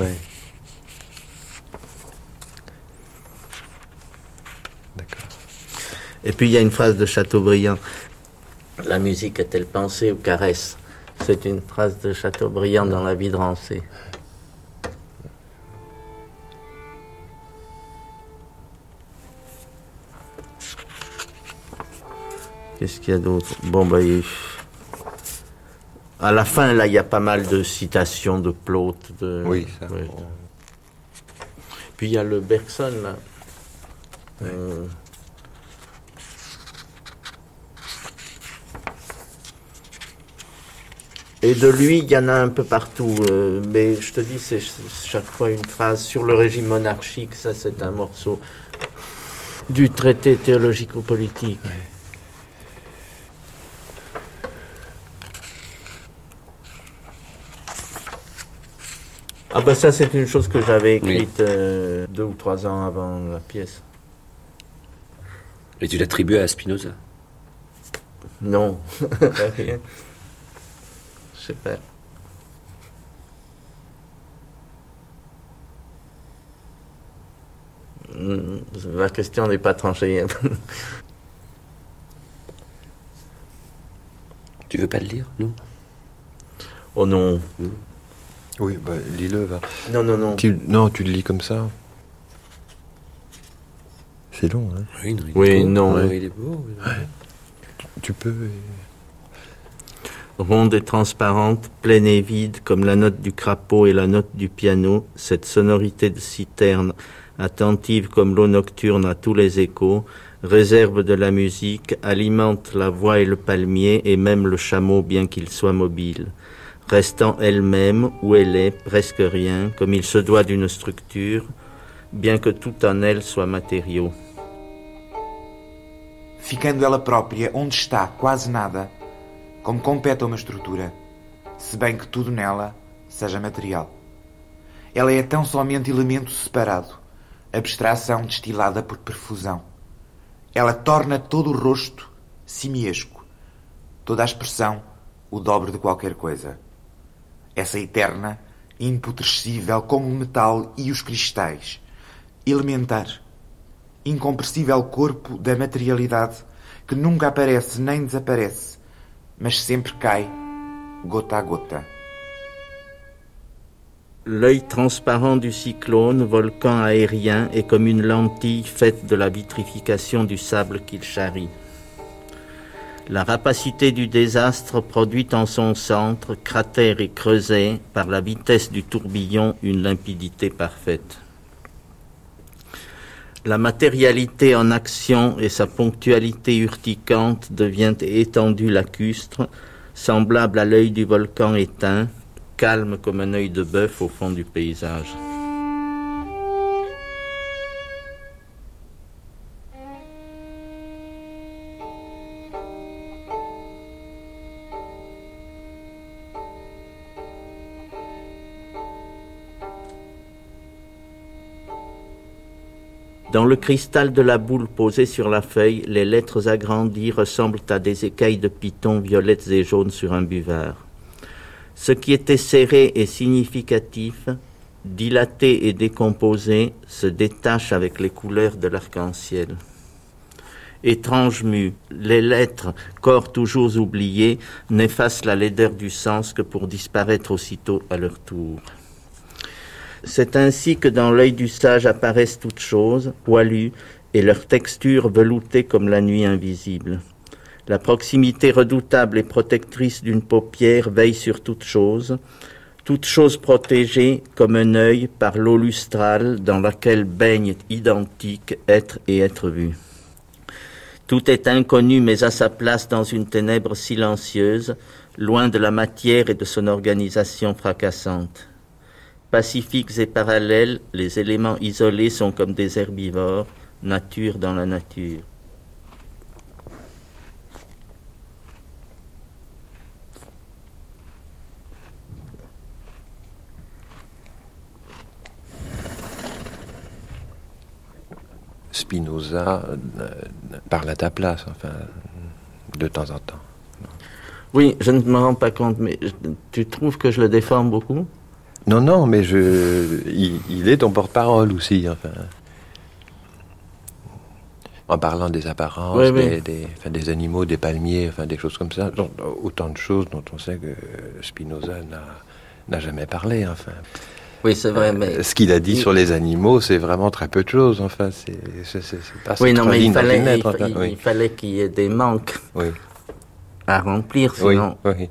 D'accord. Et puis il y a une phrase de Chateaubriand. La musique est-elle pensée ou caresse? C'est une phrase de Chateaubriand dans La vie de Rancé. Qu'est-ce qu'il y a d'autre? Bon, bah, à la fin, là, il y a pas mal de citations de Plaute. De... Oui, ça. Puis il y a le Bergson, là. Euh, et de lui, il y en a un peu partout. Euh, mais je te dis, c'est chaque fois une phrase sur le régime monarchique. Ça, c'est un morceau du traité théologico-politique. Ah bah ça c'est une chose que j'avais écrite euh, deux ou trois ans avant la pièce. Et tu l'attribues à Spinoza? Non. Je sais pas. Hmm, la question n'est pas tranchée. tu veux pas le lire, non Oh non. Oui, bah, lis-le, va. Non, non, non. Tu, non, tu le lis comme ça. C'est long, hein Oui, non. oui, non. Il est beau. Tu, peux. Ronde et transparente, pleine et vide, comme la note du crapaud et la note du piano, cette sonorité de citerne, attentive comme l'eau nocturne à tous les échos, réserve de la musique, alimente la voix et le palmier et même le chameau bien qu'il soit mobile restant elle-même où elle est, presque rien, comme il se doit d'une structure, bien que tout en elle soit matériau. Ficando ela própria onde está quase nada, como compete a uma estrutura, se bem que tudo nela seja material. Ela é tão somente elemento separado, abstração destilada por perfusão. Ela torna todo o rosto simiesco, toda a expressão o dobro de qualquer coisa essa eterna, imputrescível como o metal e os cristais, elementar, incompressível corpo da materialidade que nunca aparece nem desaparece, L'œil transparent du cyclone, volcan aérien, est comme une lentille faite de la vitrification du sable qu'il charrie. La rapacité du désastre produit en son centre, cratère et creuset, par la vitesse du tourbillon, une limpidité parfaite. La matérialité en action et sa ponctualité urticante devient étendue lacustre, semblable à l'œil du volcan éteint, calme comme un œil de bœuf au fond du paysage. Dans le cristal de la boule posée sur la feuille, les lettres agrandies ressemblent à des écailles de python violettes et jaunes sur un buvard. Ce qui était serré et significatif, dilaté et décomposé, se détache avec les couleurs de l'arc-en-ciel. Étrange mue, les lettres, corps toujours oubliés, n'effacent la laideur du sens que pour disparaître aussitôt à leur tour. C'est ainsi que dans l'œil du sage apparaissent toutes choses, poilues, et leur texture veloutée comme la nuit invisible. La proximité redoutable et protectrice d'une paupière veille sur toute chose, toute chose protégée comme un œil par l'eau lustrale dans laquelle baignent identiques être et être vu. Tout est inconnu mais à sa place dans une ténèbre silencieuse, loin de la matière et de son organisation fracassante. Pacifiques et parallèles, les éléments isolés sont comme des herbivores, nature dans la nature. Spinoza euh, parle à ta place, enfin, de temps en temps. Oui, je ne me rends pas compte, mais tu trouves que je le déforme beaucoup? Non, non, mais je, il, est ton porte-parole aussi, enfin. En parlant des apparences, des, Des, animaux, des palmiers, enfin des choses comme ça, autant de choses dont on sait que Spinoza n'a jamais parlé, enfin. Oui, c'est vrai, mais... Ce qu'il a dit sur les animaux, c'est vraiment très peu de choses, enfin, c'est pas Oui, non, mais il fallait, il, fallait qu'il y ait des manques à remplir, sinon... Oui,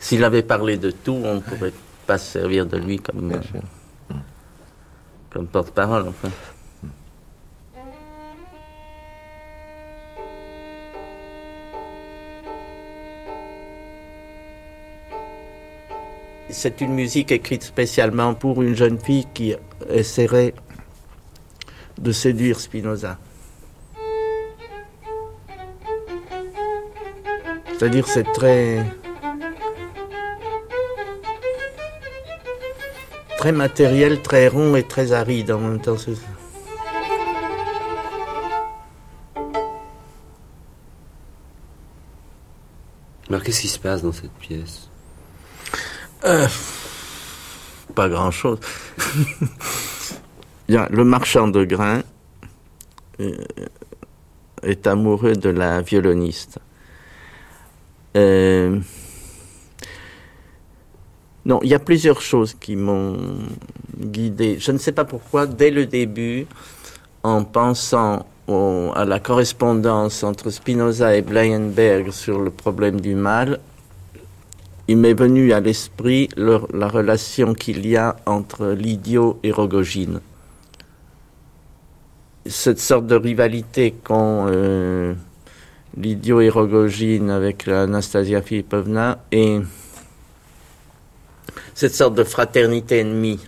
S'il avait parlé de tout, on ne pourrait pas se servir de lui comme, comme porte-parole, enfin. c'est une musique écrite spécialement pour une jeune fille qui essaierait de séduire Spinoza. C'est-à-dire c'est très très matériel, très rond et très aride en même temps. Alors qu'est-ce qui se passe dans cette pièce? Euh, pas grand-chose. le marchand de grains euh, est amoureux de la violoniste. Euh, non, il y a plusieurs choses qui m'ont guidé. Je ne sais pas pourquoi, dès le début, en pensant à la correspondance entre Spinoza et Bleinberg sur le problème du mal, il m'est venu à l'esprit la relation qu'il y a entre l'idiot et Rogogine. Cette sorte de rivalité qu'ont euh, l'idiot et Rogogine avec Anastasia Filipovna et cette sorte de fraternité ennemie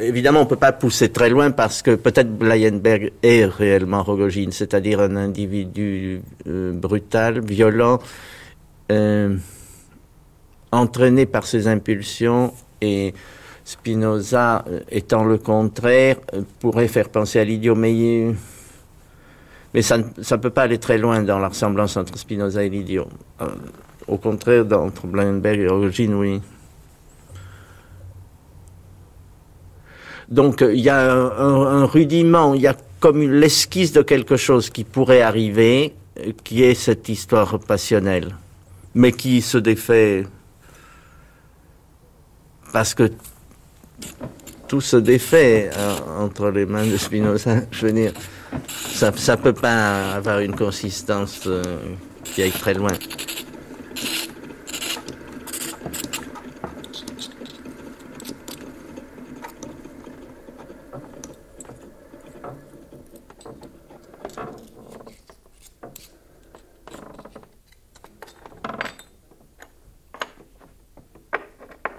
Évidemment, on ne peut pas pousser très loin parce que peut-être Blayenberg est réellement Rogogine, c'est-à-dire un individu euh, brutal, violent, euh, entraîné par ses impulsions et Spinoza, euh, étant le contraire, pourrait faire penser à l'idiot, mais, mais ça ne peut pas aller très loin dans la ressemblance entre Spinoza et l'idiot. Au contraire, entre Blayenberg et Rogogine, oui. Donc il y a un, rudiment, il y a comme l'esquisse de quelque chose qui pourrait arriver, euh, qui est cette histoire passionnelle, mais qui se défait parce que tout se défait euh, entre les mains de Spinoza. Je veux dire, ça ne peut pas avoir une consistance euh, qui aille très loin.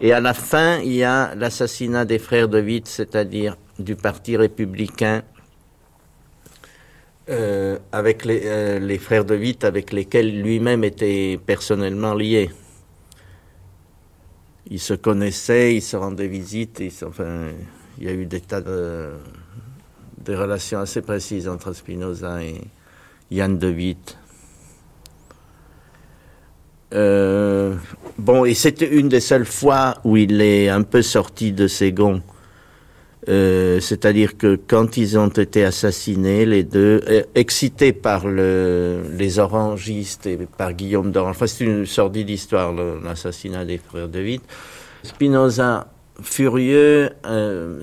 Et à la fin, il y a l'assassinat des frères de Witt, c'est-à-dire du Parti républicain, euh, avec les, euh, les, frères de Witt, avec lesquels lui-même était personnellement lié. Ils se connaissaient, ils se rendaient visite, enfin, il y a eu des tas de, de relations assez précises entre Spinoza et Yann de Witt. Euh, bon, et c'était une des seules fois où il est un peu sorti de ses gonds. Euh, c'est-à-dire que quand ils ont été assassinés, les deux, euh, excités par le, les orangistes et par Guillaume d'Orange, c'est une sordide histoire, l'assassinat des frères de Witt, Spinoza, furieux,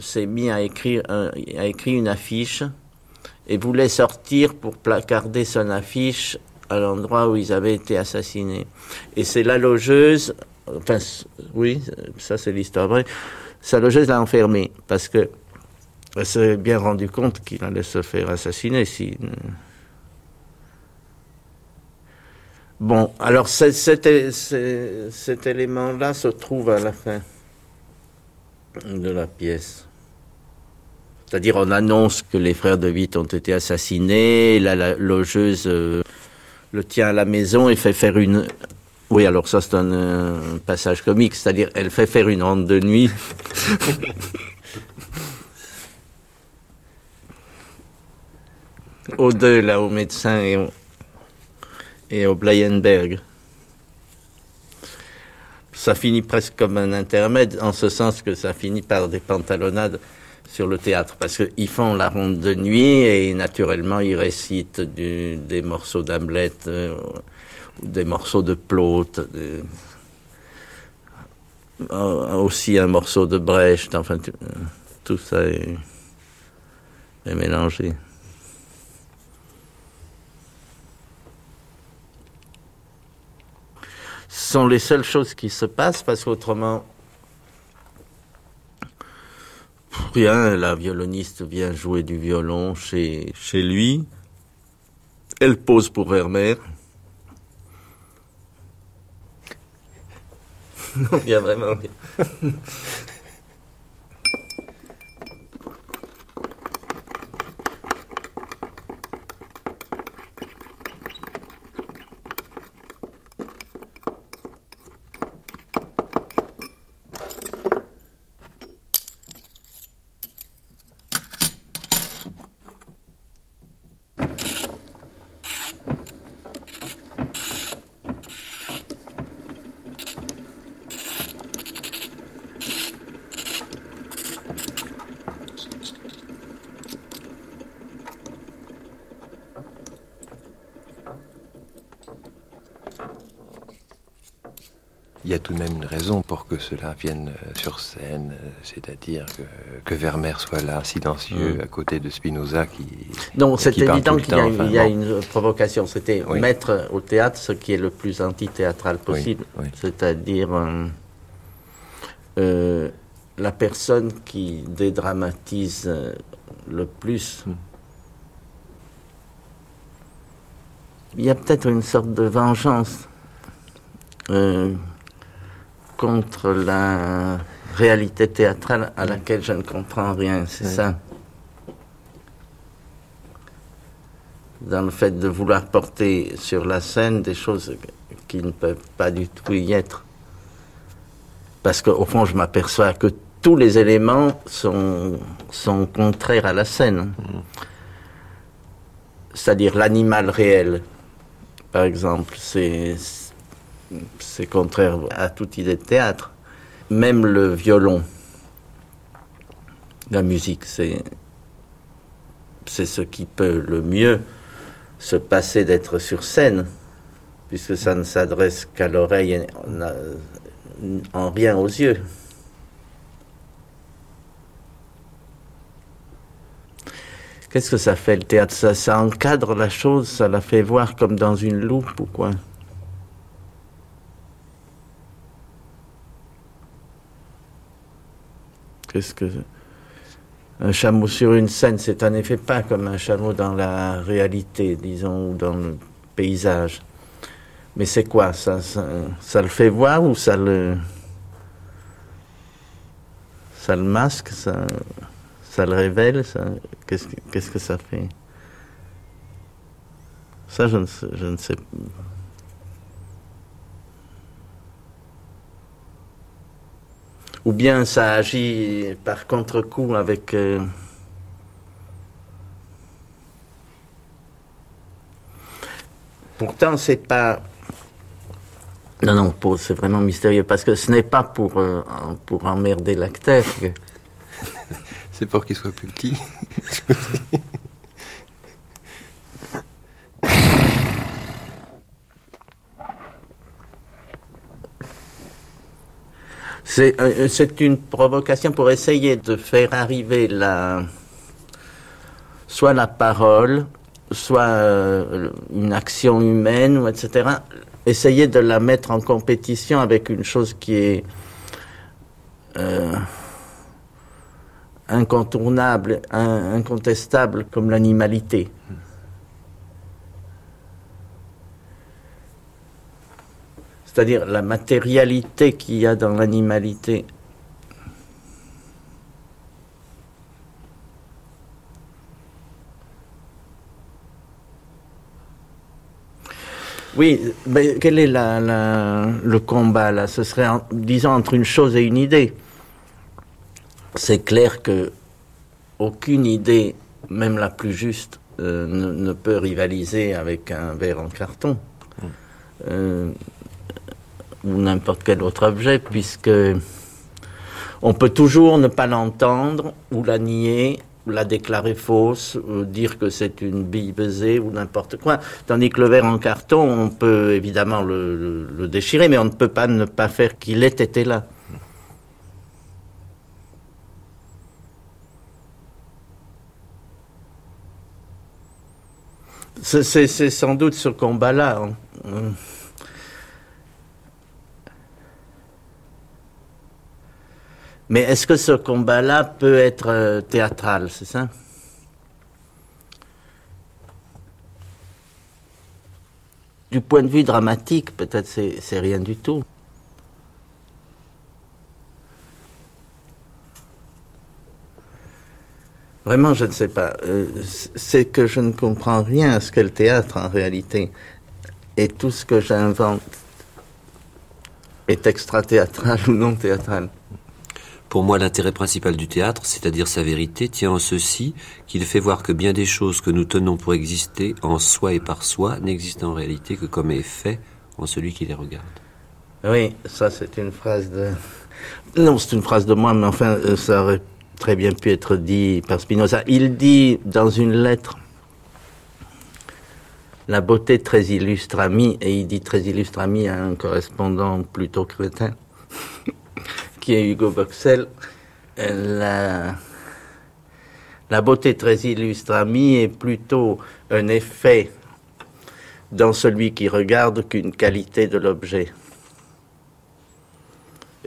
s'est mis à écrire, a écrit une affiche et voulait sortir pour placarder son affiche à l'endroit où ils avaient été assassinés. Et c'est la logeuse, enfin, oui, ça c'est l'histoire vraie, sa logeuse l'a enfermé parce que elle s'est bien rendu compte qu'il allait se faire assassiner si. Bon, alors cet, élément-là se trouve à la fin de la pièce. C'est-à-dire, on annonce que les frères de Witt ont été assassinés, la, logeuse euh, le tient à la maison et fait faire une. Oui, alors ça c'est un, passage comique, c'est-à-dire elle fait faire une ronde de nuit. aux deux, là, au médecin et au, et au Blayenberg. Ça finit presque comme un intermède, en ce sens que ça finit par des pantalonnades sur le théâtre, parce qu'ils font la ronde de nuit et naturellement ils récitent des morceaux d'Hamlet, euh, des morceaux de Plaute, euh, aussi un morceau de Brecht, enfin tout, ça est, est mélangé. Sont les seules choses qui se passent parce qu'autrement Rien, la violoniste vient jouer du violon chez, lui. Elle pose pour Vermeer. non, vraiment tout de même une raison pour que cela vienne euh, sur scène, euh, c'est-à-dire que, que, Vermeer soit là, silencieux, mm. à côté de Spinoza qui. Non, c'est évident qu'il y, a une provocation. C'était mettre au théâtre ce qui est le plus antithéâtral possible, c'est-à-dire euh, la personne qui dédramatise le plus. Mm. Il y a peut-être une sorte de vengeance contre la réalité théâtrale à laquelle je ne comprends rien, c'est ça. Dans le fait de vouloir porter sur la scène des choses qui ne peuvent pas du tout y être. Parce qu'au fond, je m'aperçois que tous les éléments sont, sont contraires à la scène. C'est-à-dire l'animal réel, par exemple, c'est c'est contraire à toute idée de théâtre. Même le violon, la musique, c'est ce qui peut le mieux se passer d'être sur scène, puisque ça ne s'adresse qu'à l'oreille et en rien aux yeux. Qu'est-ce que ça fait le théâtre? Ça encadre la chose, ça la fait voir comme dans une loupe ou quoi? Qu'est-ce que un chameau sur une scène, c'est en effet pas comme un chameau dans la réalité, disons, ou dans le paysage. Mais c'est quoi? Ça, ça, le fait voir ou ça le ça le masque, ça, ça le révèle, ça, qu'est-ce, que- ça fait? Ça, je ne sais, je ne sais Ou bien ça agit par contre-coup avec. euh, Pourtant, c'est pas. Non, non, c'est vraiment mystérieux parce que ce n'est pas pour, euh, pour emmerder l'acteur. C'est pour qu'il soit plus petit. C'est euh, c'est une provocation pour essayer de faire arriver la, soit la parole, soit euh, une action humaine, etc. Essayer de la mettre en compétition avec une chose qui est euh, incontournable, in- incontestable comme l'animalité. C'est-à-dire la matérialité qu'il y a dans l'animalité. Oui, mais quel est la- la- le combat là? Ce serait, en- disons, entre une chose et une idée. C'est clair que aucune idée, même la plus juste, euh, ne, ne peut rivaliser avec un verre en carton. Euh, ou n'importe quel autre objet, puisque on peut toujours ne pas l'entendre, ou la nier, la déclarer fausse, ou dire que c'est une bille baisée, ou n'importe quoi. Tandis que le verre en carton, on peut évidemment le, déchirer, mais on ne peut pas ne pas faire qu'il ait été là. C'est sans doute ce combat-là. hein. Mais est-ce que ce combat-là peut être euh, théâtral, c'est ça? Du point de vue dramatique, peut-être c'est rien du tout. Vraiment, je ne sais pas. Euh, c'est que je ne comprends rien à ce qu'est le théâtre en réalité. Et tout ce que j'invente est extra-théâtral ou non théâtral. Pour moi, l'intérêt principal du théâtre, c'est-à-dire sa vérité, tient en ceci qu'il fait voir que bien des choses que nous tenons pour exister en soi et par soi n'existent en réalité que comme effet en celui qui les regarde. Oui, ça c'est une phrase de... Non, c'est une phrase de moi, mais enfin, euh, ça aurait très bien pu être dit par Spinoza. Il dit dans une lettre la beauté très illustre ami, et il dit très illustre ami à un correspondant plutôt crétin, qui est Hugo Boxel. Euh, La, la beauté très illustre ami est plutôt un effet dans celui qui regarde qu'une qualité de l'objet.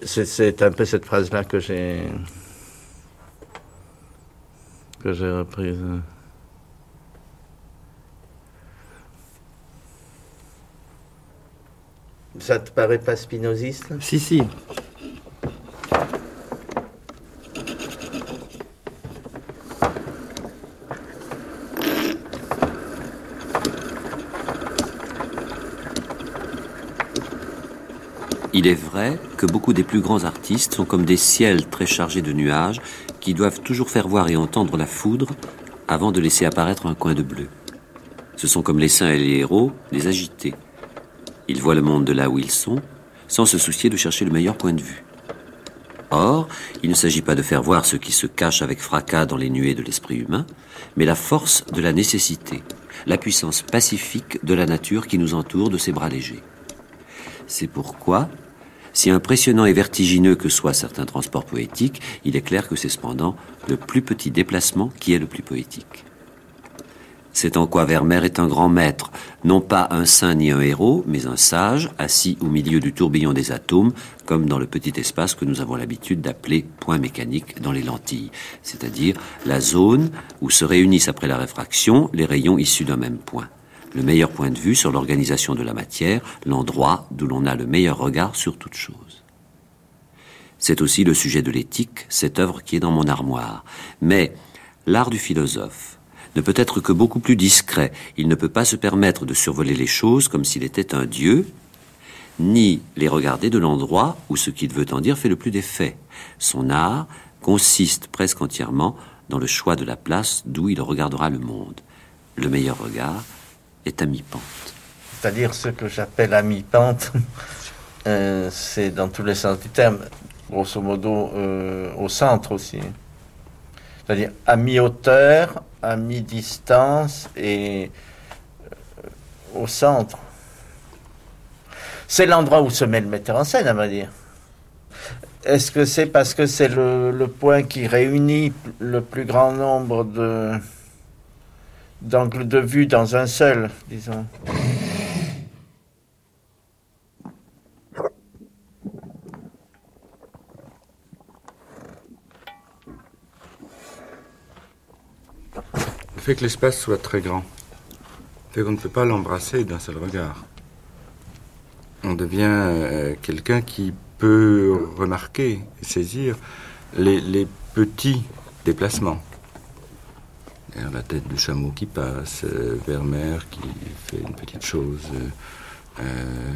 C'est- un peu cette phrase-là que j'ai que j'ai reprise. Ça te paraît pas spinoziste? Si, si. Il est vrai que beaucoup des plus grands artistes sont comme des ciels très chargés de nuages qui doivent toujours faire voir et entendre la foudre avant de laisser apparaître un coin de bleu. Ce sont comme les saints et les héros, des agités. Ils voient le monde de là où ils sont, sans se soucier de chercher le meilleur point de vue. Or, il ne s'agit pas de faire voir ce qui se cache avec fracas dans les nuées de l'esprit humain, mais la force de la nécessité, la puissance pacifique de la nature qui nous entoure de ses bras légers. C'est pourquoi, si impressionnant et vertigineux que soient certains transports poétiques, il est clair que c'est cependant le plus petit déplacement qui est le plus poétique. C'est en quoi Vermeer est un grand maître, non pas un saint ni un héros, mais un sage, assis au milieu du tourbillon des atomes, comme dans le petit espace que nous avons l'habitude d'appeler point mécanique dans les lentilles, c'est-à-dire la zone où se réunissent après la réfraction les rayons issus d'un même point. Le meilleur point de vue sur l'organisation de la matière, l'endroit d'où l'on a le meilleur regard sur toute chose. C'est aussi le sujet de l'éthique, cette œuvre qui est dans mon armoire. Mais l'art du philosophe ne peut être que beaucoup plus discret. Il ne peut pas se permettre de survoler les choses comme s'il était un dieu, ni les regarder de l'endroit où ce qu'il veut en dire fait le plus d'effet. Son art consiste presque entièrement dans le choix de la place d'où il regardera le monde. Le meilleur regard est à mi-pente. C'est-à-dire ce que j'appelle à mi-pente, euh, c'est dans tous les sens du terme, grosso modo euh, au centre aussi. C'est-à-dire à mi-hauteur, à mi-distance et euh, au centre. C'est l'endroit où se met le metteur en scène, à vrai dire. Est-ce que c'est parce que c'est le, point qui réunit le plus grand nombre d'angles de vue dans un seul, disons? Fait que l'espace soit très grand fait qu'on ne peut pas l'embrasser d'un seul regard. On devient euh, quelqu'un qui peut remarquer saisir les, petits déplacements. La tête du chameau qui passe, euh, Vermeer qui fait une petite chose, euh, euh,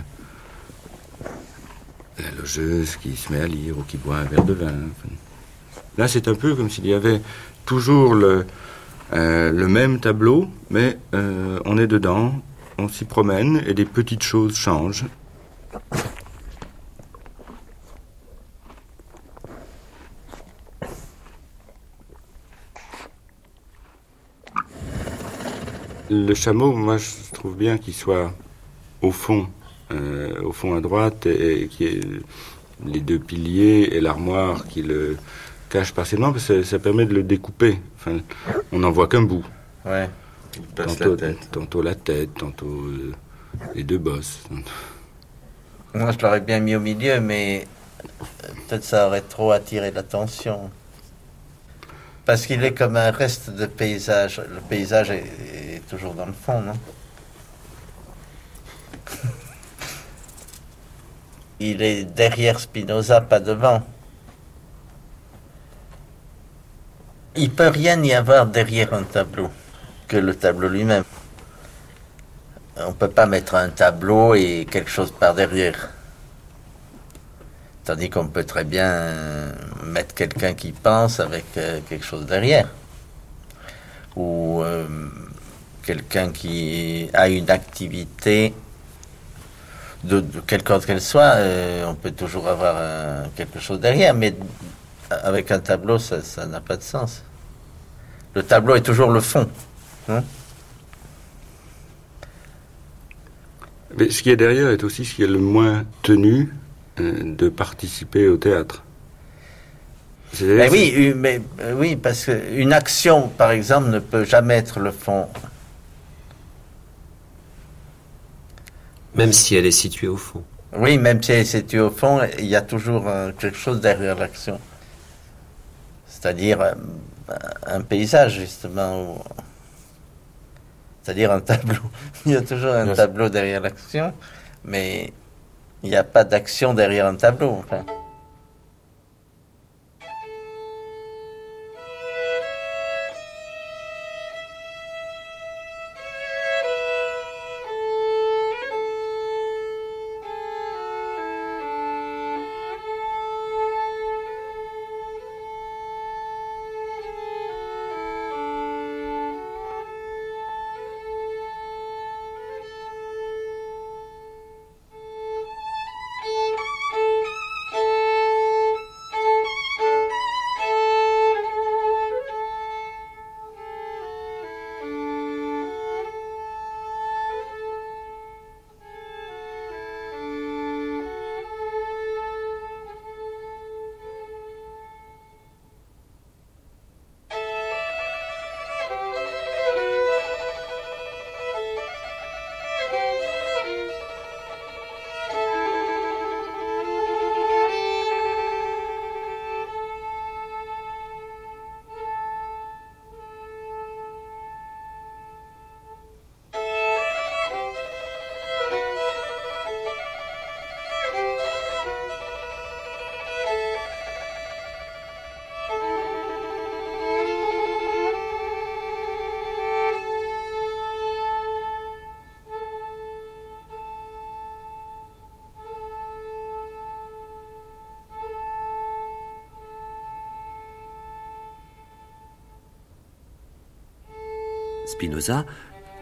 la logeuse qui se met à lire ou qui boit un verre de vin. Là, c'est un peu comme s'il y avait toujours le, le même tableau, mais on est dedans, on s'y promène et des petites choses changent. Le chameau, moi, je trouve bien qu'il soit au fond, euh, au fond à droite, et, qui est les deux piliers et l'armoire qui le cachent partiellement, ça, permet de le découper. Enfin, on n'en voit qu'un bout. Ouais. Tantôt la tête, tantôt, la tête, tantôt euh, les deux bosses. Moi, je l'aurais bien mis au milieu, mais peut-être ça aurait trop attiré l'attention. Parce qu'il est comme un reste de paysage. Le paysage est, toujours dans le fond, non? Il est derrière Spinoza, pas devant. Il peut rien y avoir derrière un tableau que le tableau lui-même. On peut pas mettre un tableau et quelque chose par derrière. Tandis qu'on peut très bien mettre quelqu'un qui pense avec euh, quelque chose derrière. Ou euh, quelqu'un qui a une activité, de, quelque sorte qu'elle soit, euh, on peut toujours avoir quelque chose derrière, mais avec un tableau, ça n'a pas de sens. Le tableau est toujours le fond. Hein. mais ce qui est derrière est aussi ce qui est le moins tenu de participer au théâtre. Ben oui, mais euh, oui, parce qu'une action, par exemple, ne peut jamais être le fond. Même si elle est située au fond. Oui, même si elle est située au fond, il y a toujours euh, quelque chose derrière l'action. C'est-à-dire euh, un paysage, justement. C'est-à-dire un tableau. il y a toujours un tableau derrière l'action, mais il n'y a pas d'action derrière un tableau. Enfin.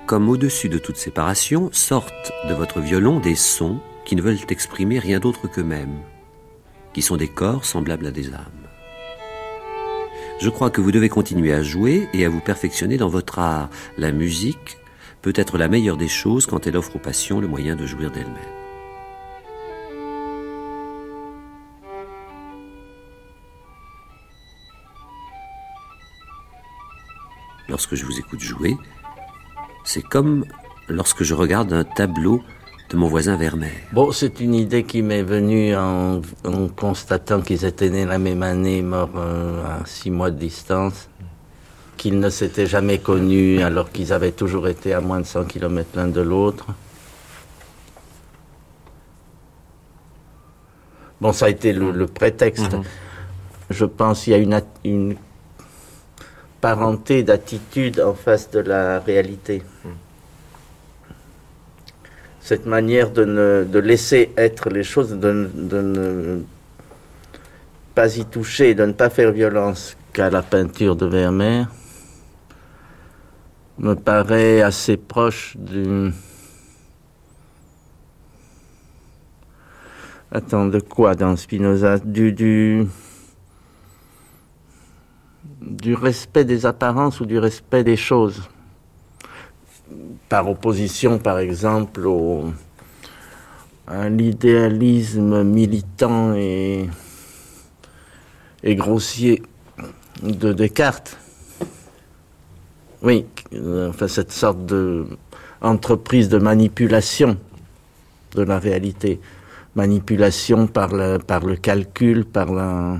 Comme au-dessus de toute séparation, sortent de votre violon des sons qui ne veulent exprimer rien d'autre qu'eux-mêmes, qui sont des corps semblables à des âmes. Je crois que vous devez continuer à jouer et à vous perfectionner dans votre art. La musique peut être la meilleure des choses quand elle offre aux passions le moyen de jouir d'elle-même. Lorsque je vous écoute jouer, c'est comme lorsque je regarde un tableau de mon voisin Vermeer. Bon, c'est une idée qui m'est venue en, en constatant qu'ils étaient nés la même année, morts euh, à six mois de distance, qu'ils ne s'étaient jamais connus alors qu'ils avaient toujours été à moins de 100 km l'un de l'autre. Bon, ça a été le, le prétexte. Mhm. Je pense qu'il y a une d'attitude en face de la réalité. Cette manière de, laisser être les choses, de, ne- de ne pas y toucher, de ne pas faire violence qu'à la peinture de Vermeer, me paraît assez proche du... Attends, de quoi dans Spinoza? Du... du du respect des apparences ou du respect des choses. Par opposition, par exemple, à l'idéalisme militant et, grossier de Descartes. Oui, enfin cette sorte de entreprise de manipulation de la réalité. Manipulation par le, par le calcul, par la,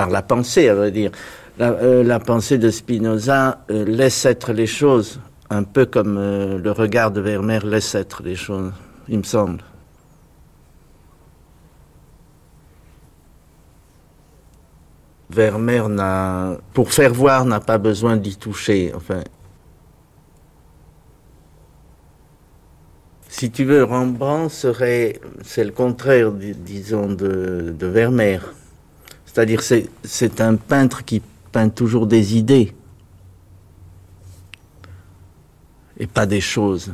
par la pensée, à vrai dire. La, euh, pensée de Spinoza euh, laisse être les choses, un peu comme euh, le regard de Vermeer laisse être les choses, il me semble. Vermeer n'a, pour faire voir, n'a pas besoin d'y toucher. Enfin, si tu veux, Rembrandt serait, c'est le contraire, dis- disons, de, de Vermeer. C'est-à-dire, c'est, un peintre qui peint toujours des idées et pas des choses.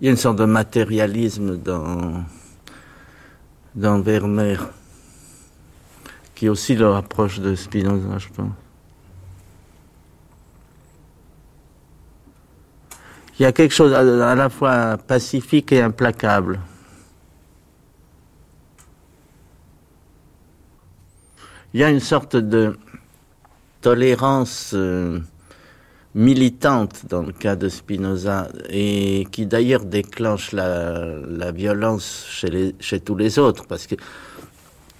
Il y a une sorte de matérialisme dans, dans Vermeer qui aussi le rapproche de Spinoza, je pense. Il y a quelque chose à la fois pacifique et implacable. Il y a une sorte de tolérance euh, militante dans le cas de Spinoza et qui d'ailleurs déclenche la, violence chez, tous les autres parce que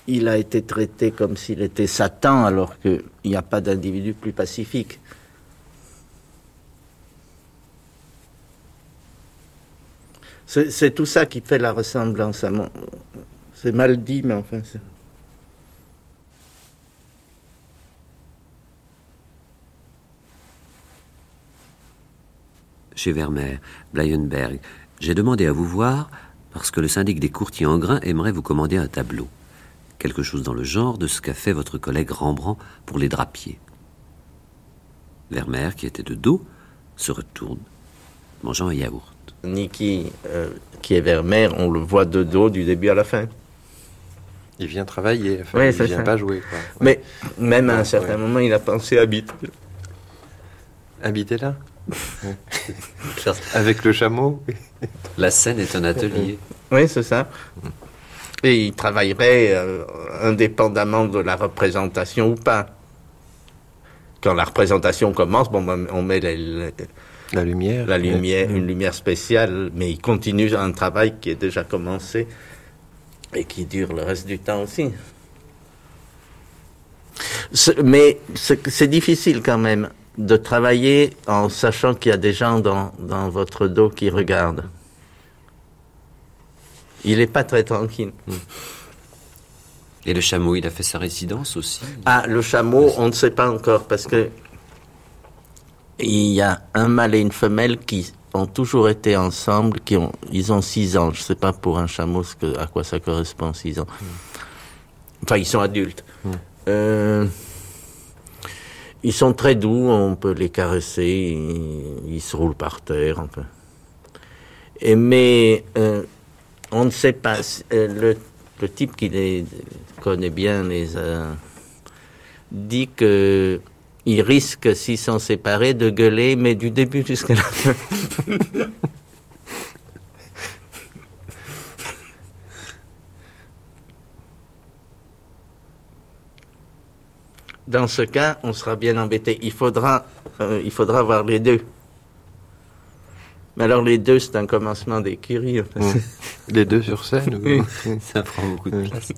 il a été traité comme s'il était Satan alors qu'il n'y a pas d'individu plus pacifique. C'est c'est tout ça qui fait la ressemblance à mon... C'est mal dit, mais enfin... Chez Vermeer, Blayenberg, j'ai demandé à vous voir parce que le syndic des courtiers en grains aimerait vous commander un tableau. Quelque chose dans le genre de ce qu'a fait votre collègue Rembrandt pour les drapiers. Vermeer, qui était de dos, se retourne, mangeant un yaourt. Niki, euh, qui est Vermeer, on le voit de dos du début à la fin. Il vient travailler, enfin, Ouais, il c'est vient ça. pas jouer. Quoi. Mais même à un certain ouais. moment, il a pensé habiter. Habiter là? Avec le chameau La scène est un atelier. Oui, c'est ça. Et il travaillerait euh, indépendamment de la représentation ou pas. Quand la représentation commence, bon, ben, on met les- les- La lumière. la lumière, une lumière spéciale, mais il continue un travail qui est déjà commencé et qui dure le reste du temps aussi. Mais c'est difficile quand même de travailler en sachant qu'il y a des gens dans, dans votre dos qui regardent. Il n'est pas très tranquille. Et le chameau, il a fait sa résidence aussi. Ah, le chameau, on ne sait pas encore parce que il y a un mâle et une femelle qui ont toujours été ensemble, qui ont, ils ont six ans. Je ne sais pas pour un chameau ce que, à quoi ça correspond, six ans. Enfin, ils sont adultes. Euh, ils sont très doux, on peut les caresser, ils, se roulent par terre. Enfin. Et mais euh, on ne sait pas. Euh, le, type qui les connaît bien les dit que il risque, s'ils sont séparés, de gueuler, mais du début jusqu'à la fin. Dans ce cas, on sera bien embêté. Il faudra, euh, il faudra voir les deux. Mais alors les deux, c'est un commencement d'écurie. Les deux sur scène oui. Ça prend beaucoup de place.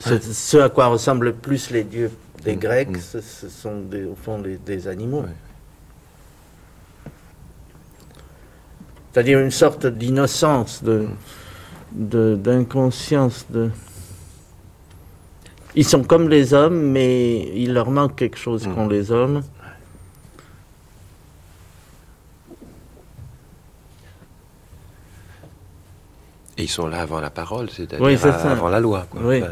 Ce à quoi ressemblent plus les dieux des mm. Grecs, mm. ce, sont au fond des, animaux. C'est-à-dire une sorte d'innocence, de, d'inconscience. De... Ils sont comme les hommes, mais il leur manque quelque chose mm. qu'ont les hommes. Ils sont là avant la parole, c'est-à-dire avant la loi. Oui,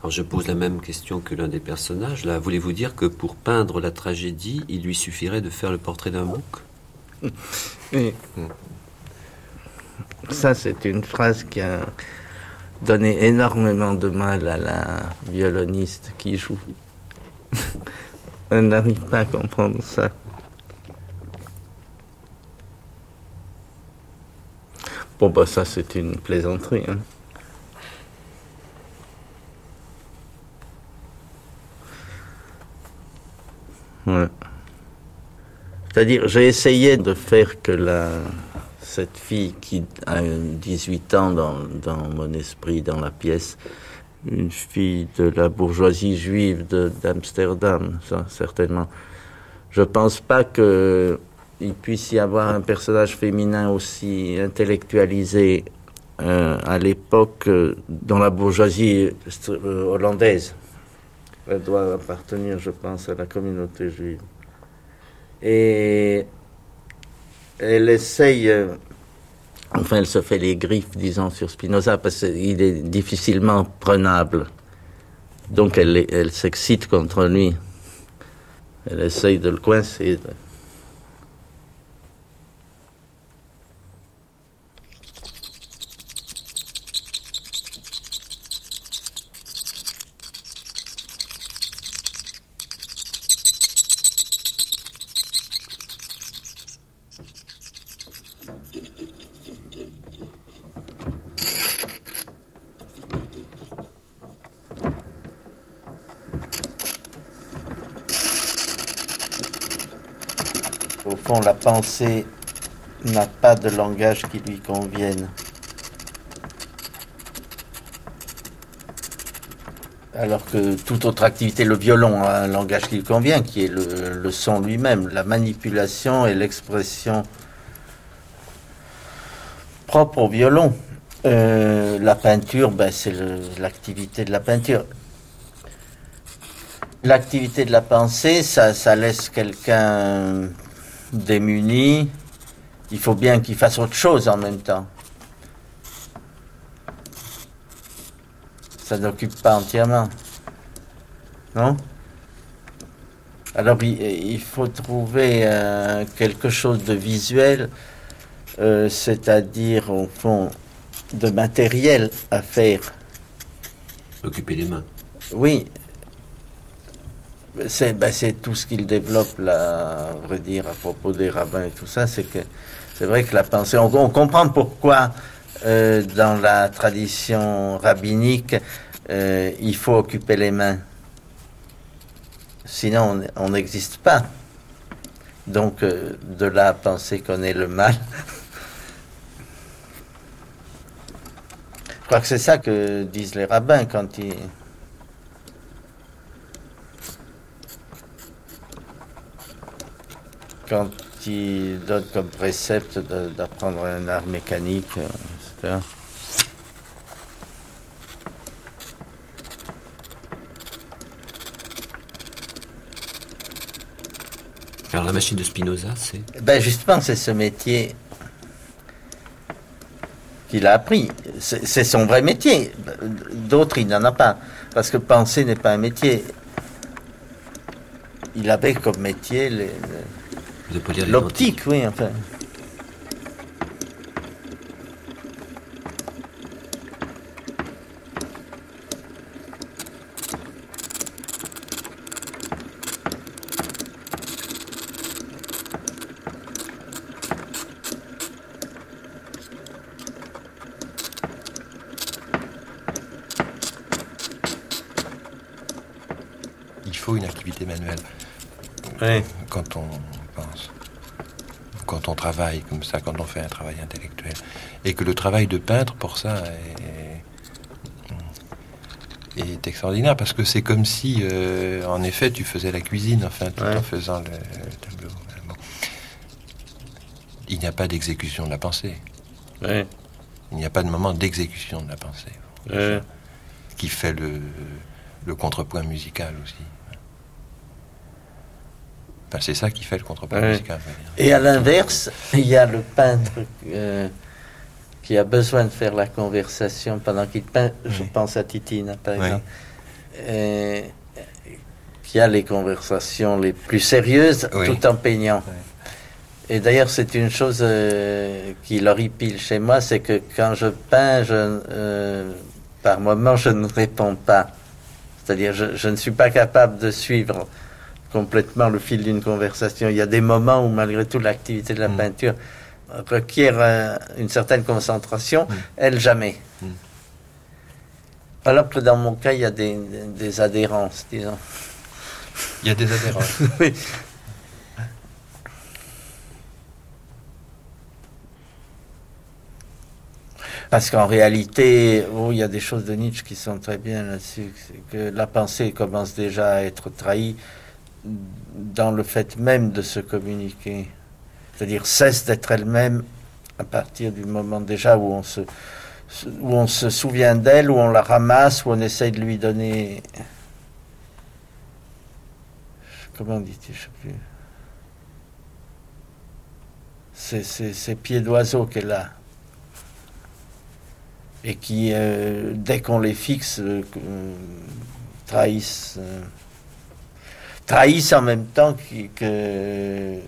Alors je pose la même question que l'un des personnages. Là, voulez-vous dire que pour peindre la tragédie, il lui suffirait de faire le portrait d'un bouc Oui. Ça, c'est une phrase qui a donné énormément de mal à la violoniste qui joue. Elle n'arrive pas à comprendre ça. Bon, bah ça, c'est une plaisanterie. Hein. C'est-à-dire, j'ai essayé de faire que la, cette fille qui a 18 ans dans, dans mon esprit, dans la pièce, une fille de la bourgeoisie juive d'Amsterdam, certainement. Je pense pas que il puisse y avoir un personnage féminin aussi intellectualisé euh, à l'époque euh, dans la bourgeoisie euh, hollandaise. Elle doit appartenir, je pense, à la communauté juive. Et elle essaye, enfin, elle se fait les griffes, disons, sur Spinoza, parce qu'il est difficilement prenable. Donc elle, s'excite contre lui. Elle essaye de le coincer. Pensée n'a pas de langage qui lui convienne. Alors que toute autre activité, le violon a un langage qui lui convient, qui est le, son lui-même, la manipulation et l'expression propre au violon. Euh, la peinture, ben, c'est l'activité de la peinture. L'activité de la pensée, ça, ça laisse quelqu'un démuni, il faut bien qu'il fasse autre chose en même temps. Ça n'occupe pas entièrement. Non? Alors il, faut trouver euh, quelque chose de visuel, euh, c'est-à-dire au fond de matériel à faire. Occuper les mains. Oui, ben, c'est tout ce qu'il développe là, à vrai dire, à propos des rabbins et tout ça, c'est vrai que la pensée, on, comprend pourquoi euh, dans la tradition rabbinique, euh, il faut occuper les mains. Sinon, on n'existe pas. Donc, euh, de là à penser qu'on est le mal. Je crois que c'est ça que disent les rabbins quand ils... Quand ils donnent comme précepte d'apprendre un art mécanique, euh, etc. Alors la machine de Spinoza, c'est Ben justement, c'est ce métier qu'il a appris. C'est son vrai métier. D'autres, il n'en a pas. Parce que penser n'est pas un métier. Il avait comme métier l'optique, oui, enfin. une activité manuelle. Quand on pense, quand on travaille comme ça, quand on fait un travail intellectuel. Et que le travail de peintre, pour ça, est, est extraordinaire parce que c'est comme si, euh, en effet, tu faisais la cuisine, enfin, tout en faisant le, tableau. Il n'y a pas d'exécution de la pensée. Il n'y a pas de moment d'exécution de la pensée. Qui fait le, le contrepoint musical aussi c'est ça qui fait le contrepoint musical. Et à l'inverse, il y a le peintre euh, qui a besoin de faire la conversation pendant qu'il peint. Je pense à Titine, par exemple. qui a les conversations les plus sérieuses tout en peignant. Et d'ailleurs, c'est une chose euh, qui l'horripile chez moi, c'est que quand je peins, je, euh, par moment, je ne réponds pas. C'est-à-dire, je, je, ne suis pas capable de suivre complètement le fil d'une conversation. Il y a des moments où, malgré tout, l'activité de la mm. peinture requiert une certaine concentration, mm. elle jamais. Mm. Alors que dans mon cas, il y a des, des adhérences, disons. Il y a des adhérences. oui. Parce qu'en réalité, oh, il y a des choses de Nietzsche qui sont très bien là-dessus. Que la pensée commence déjà à être trahie dans le fait même de se communiquer. C'est-à-dire cesse d'être elle-même à partir du moment déjà où on se, où on se souvient d'elle, où on la ramasse, où on essaye de lui donner... Comment dit-il Je sais plus. Ces pieds d'oiseau qu'elle a. Et qui, euh, dès qu'on les fixe, euh, trahissent. Euh, trahissent en même temps que,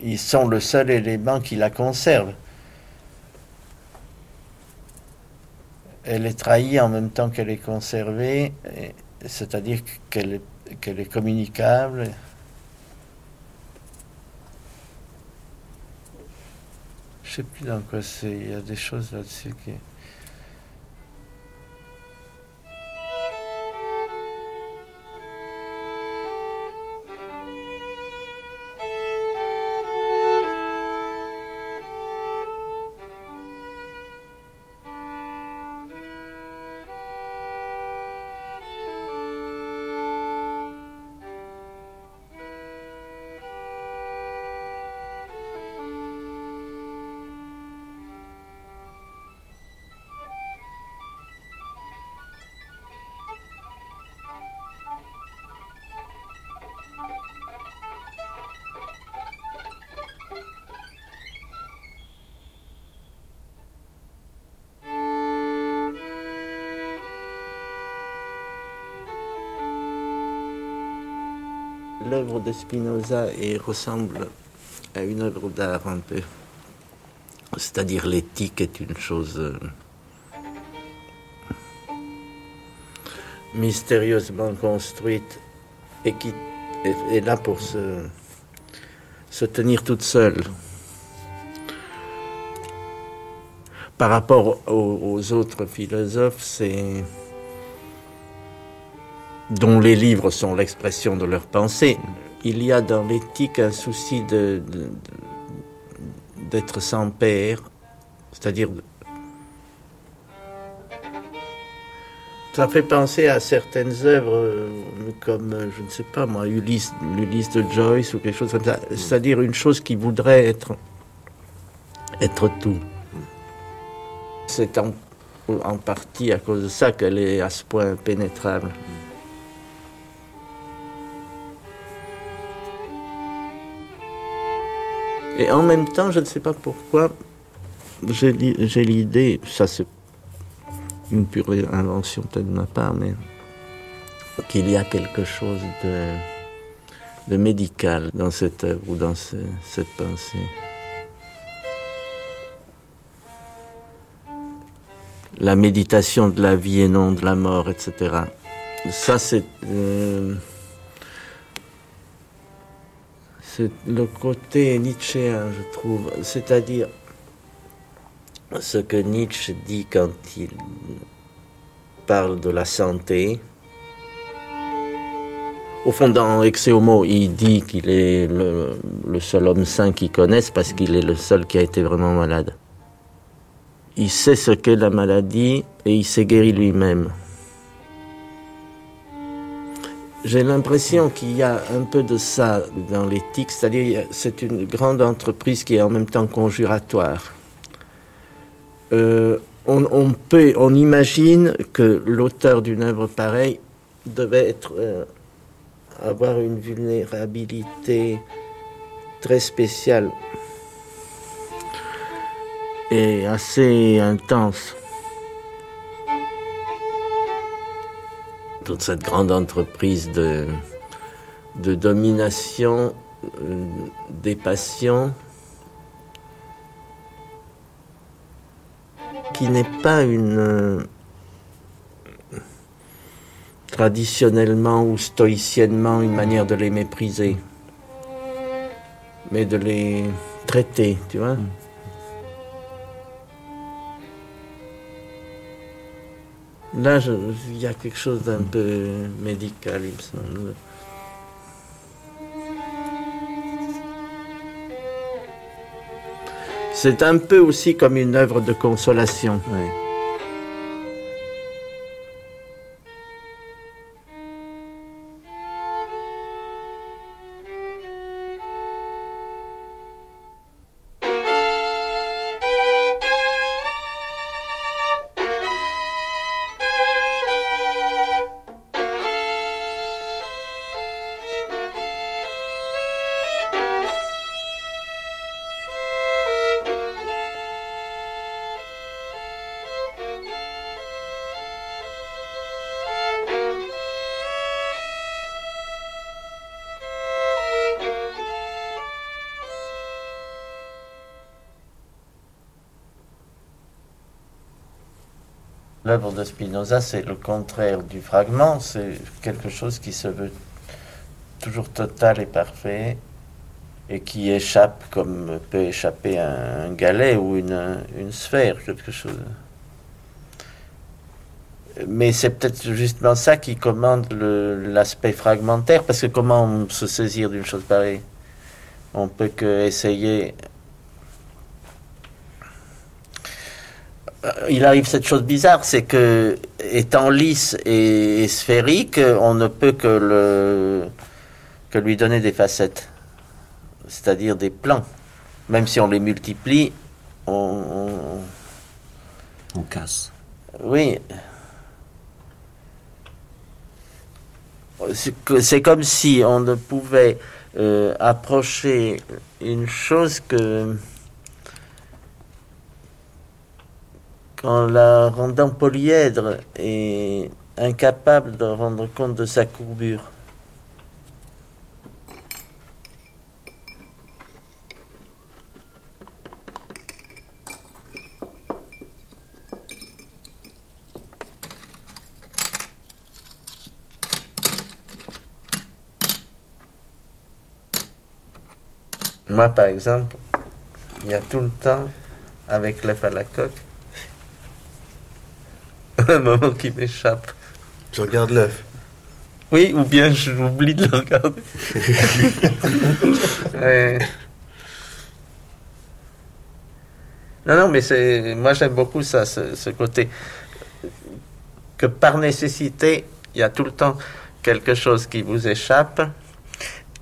ils sont le seul élément qui la conserve. Elle est trahie en même temps qu'elle est conservée, c'est-à-dire qu'elle est, est communicable. Je sais plus dans quoi c'est, il y a des choses là-dessus qui... Spinoza et ressemble à une œuvre d'art un peu. C'est-à-dire l'éthique est une chose euh, mystérieusement construite et qui est, là pour se, se tenir toute seule. Par rapport aux autres philosophes, c'est dont les livres sont l'expression de leur pensée. Il y a dans l'éthique un souci d'être sans père, c'est-à-dire Ça fait penser à certaines œuvres euh, comme, euh, je ne sais pas moi, Ulysse, de Joyce ou quelque chose comme ça. C'est-à-dire une chose qui voudrait être, tout. C'est en, en partie à cause de ça qu'elle est à ce point pénétrable. Et en même temps, je ne sais pas pourquoi, j'ai l'idée, ça c'est une pure invention peut-être de ma part, mais qu'il y a quelque chose de, médical dans cette œuvre ou dans ce- cette pensée. La méditation de la vie et non de la mort, etc. Ça, c'est euh, c'est le côté nietzschéen, je trouve. C'est-à-dire ce que Nietzsche dit quand il parle de la santé. Au fond, dans Exe Homo, il dit qu'il est le, le seul homme sain qu'il connaisse parce qu'il est le seul qui a été vraiment malade. Il sait ce qu'est la maladie et il s'est guéri lui-même. J'ai l'impression qu'il y a un peu de ça dans l'éthique, c'est-à-dire c'est une grande entreprise qui est en même temps conjuratoire. Euh, on, on peut, on imagine que l'auteur d'une œuvre pareille devait être, euh, avoir une vulnérabilité très spéciale et assez intense. Toute cette grande entreprise de, domination euh, des passions qui n'est pas une euh, traditionnellement ou stoïciennement une manière de les mépriser, mais de les traiter, tu vois. Là, il y a quelque chose d'un peu médical, il me semble. C'est un peu aussi comme une œuvre de consolation. L'œuvre Spinoza, c'est le contraire du fragment, c'est quelque chose qui se veut toujours total et parfait et qui échappe comme peut échapper un, galet ou une, une sphère, quelque chose. Mais c'est peut-être justement ça qui commande l'aspect fragmentaire, parce que comment se saisir d'une chose pareille? On peut que essayer il arrive cette chose bizarre, c'est que étant lisse et, et sphérique, on ne peut que le que lui donner des facettes, c'est-à-dire des plans. Même si on les multiplie, on, On casse. oui. C'est comme si on ne pouvait euh, approcher une chose que qu'en la rendant polyèdre et incapable de rendre compte de sa courbure. Moi, par exemple, il y a tout le temps, avec l'œuf à la coque, un moment qui m'échappe. Tu regardes l'œuf. Oui, ou bien j'oublie de le regarder. Ouais. Non, non, mais c'est, moi j'aime beaucoup ça, ce, ce côté. que par nécessité, il y a tout le temps quelque chose qui vous échappe.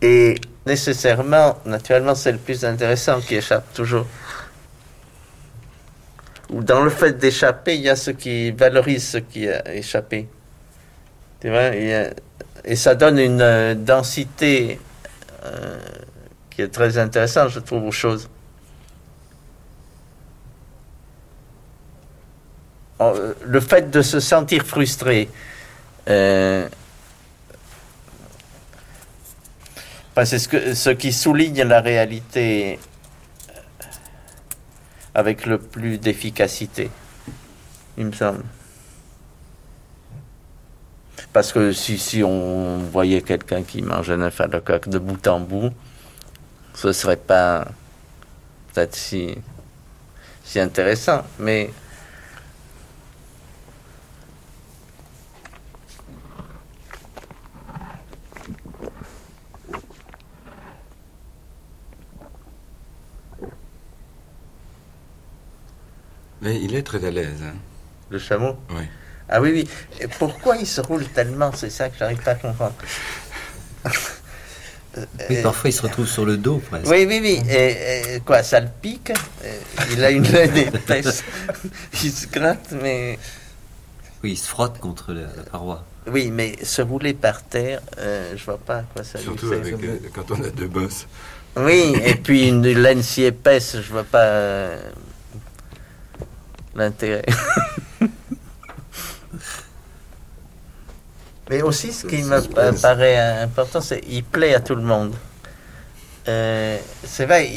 Et nécessairement, naturellement, c'est le plus intéressant qui échappe toujours. Ou dans le fait d'échapper, il y a ce qui valorise ce qui a échappé. Tu vois, et ça donne une euh, densité euh, qui est très intéressante, je trouve, aux choses. Euh, le fait de se sentir frustré, c'est ce, ce qui souligne la réalité avec le plus d'efficacité, il me semble. Parce que si, on voyait quelqu'un qui mange un œuf à la coque de bout en bout, ce serait pas peut-être si, si intéressant. Mais Mais il est très à l'aise. Hein. Le chameau Oui. Ah oui, oui. Et pourquoi il se roule tellement C'est ça que j'arrive pas à comprendre. Oui, parfois il se retrouve sur le dos presque. Oui, oui, oui. Et, quoi, ça le pique Il a une laine épaisse. il se gratte, mais. Oui, il se frotte contre la, paroi. Oui, mais se rouler par terre, euh, je vois pas à quoi ça Surtout avec, euh, quand on a deux bosses. Oui, et puis une laine si épaisse, je vois pas euh, l'intérêt. Mais aussi, ce qui me paraît important, c'est qu'il plaît à tout le monde. Euh, c'est vrai,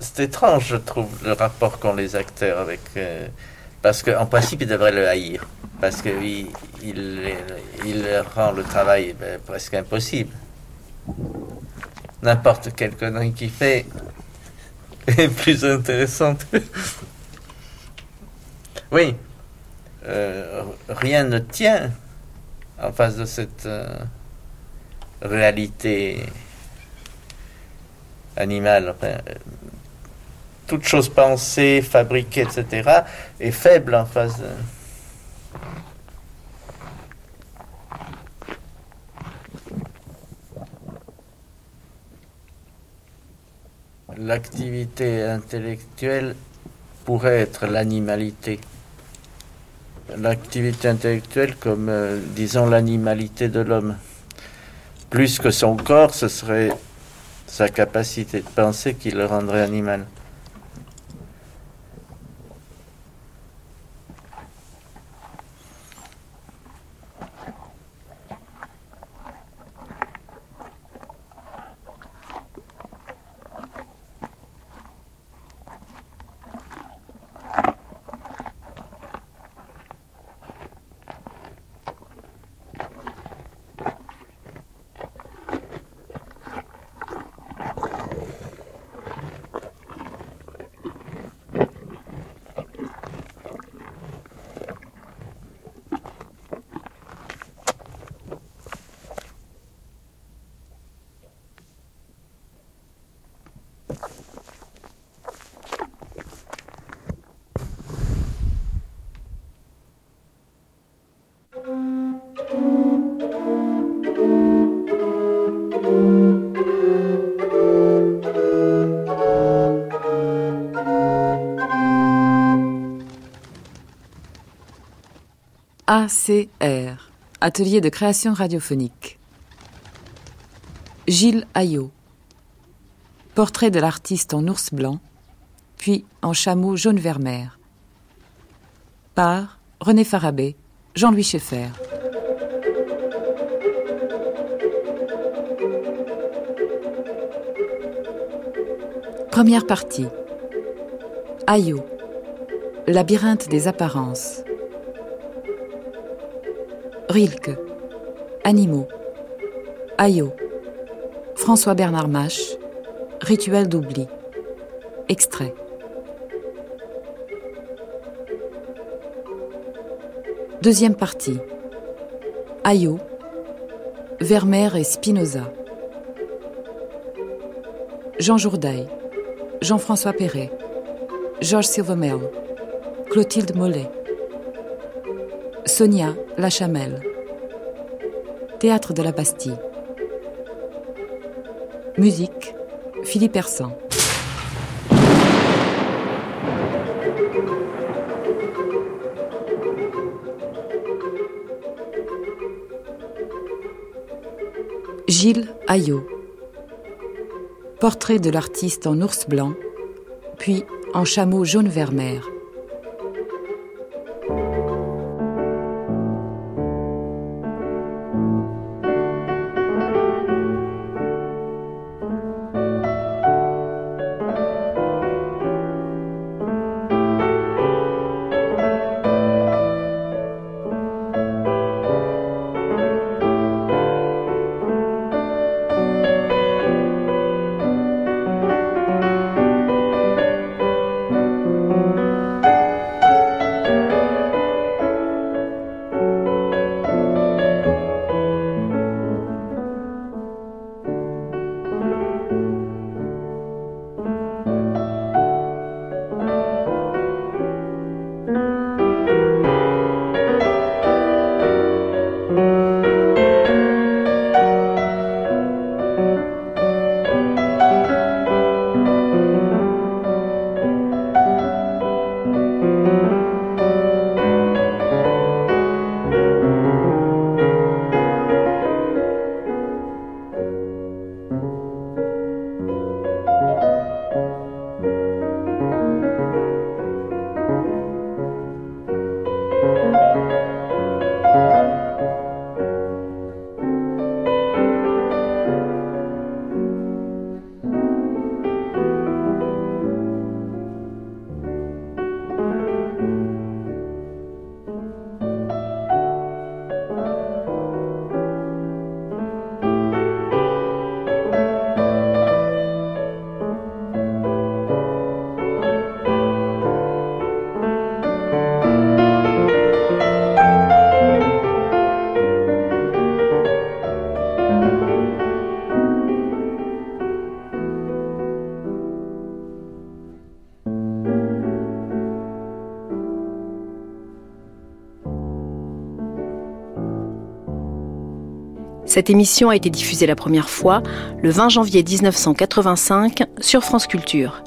c'est étrange, je trouve, le rapport qu'ont les acteurs avec. Euh, parce qu'en principe, ils devraient le haïr. Parce qu'il il, il, rend le travail ben, presque impossible. N'importe quelle connerie qu'il fait est plus intéressante. oui. Euh, rien ne tient en face de cette euh, réalité animale. Euh, toute chose pensée, fabriquée, etc., est faible en face de... L'activité intellectuelle pourrait être l'animalité l'activité intellectuelle comme, euh, disons, l'animalité de l'homme. Plus que son corps, ce serait sa capacité de penser qui le rendrait animal. ACR, Atelier de création radiophonique. Gilles Ayot. Portrait de l'artiste en ours blanc, puis en chameau jaune vermeer. Par René Farabé, Jean-Louis Schaeffer. Première partie. Ayot. Labyrinthe des apparences. Rilke, Animaux, Ayo, François Bernard Mache, Rituel d'oubli, Extrait. Deuxième partie. Ayo, Vermeer et Spinoza. Jean Jourdail, Jean-François Perret, Georges Silvermel, Clotilde Mollet, Sonia Lachamelle. Théâtre de la Bastille. Musique Philippe Hersan. Gilles Ayot. Portrait de l'artiste en ours blanc, puis en chameau jaune vert Cette émission a été diffusée la première fois le 20 janvier 1985 sur France Culture.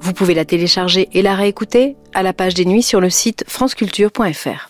Vous pouvez la télécharger et la réécouter à la page des nuits sur le site franceculture.fr.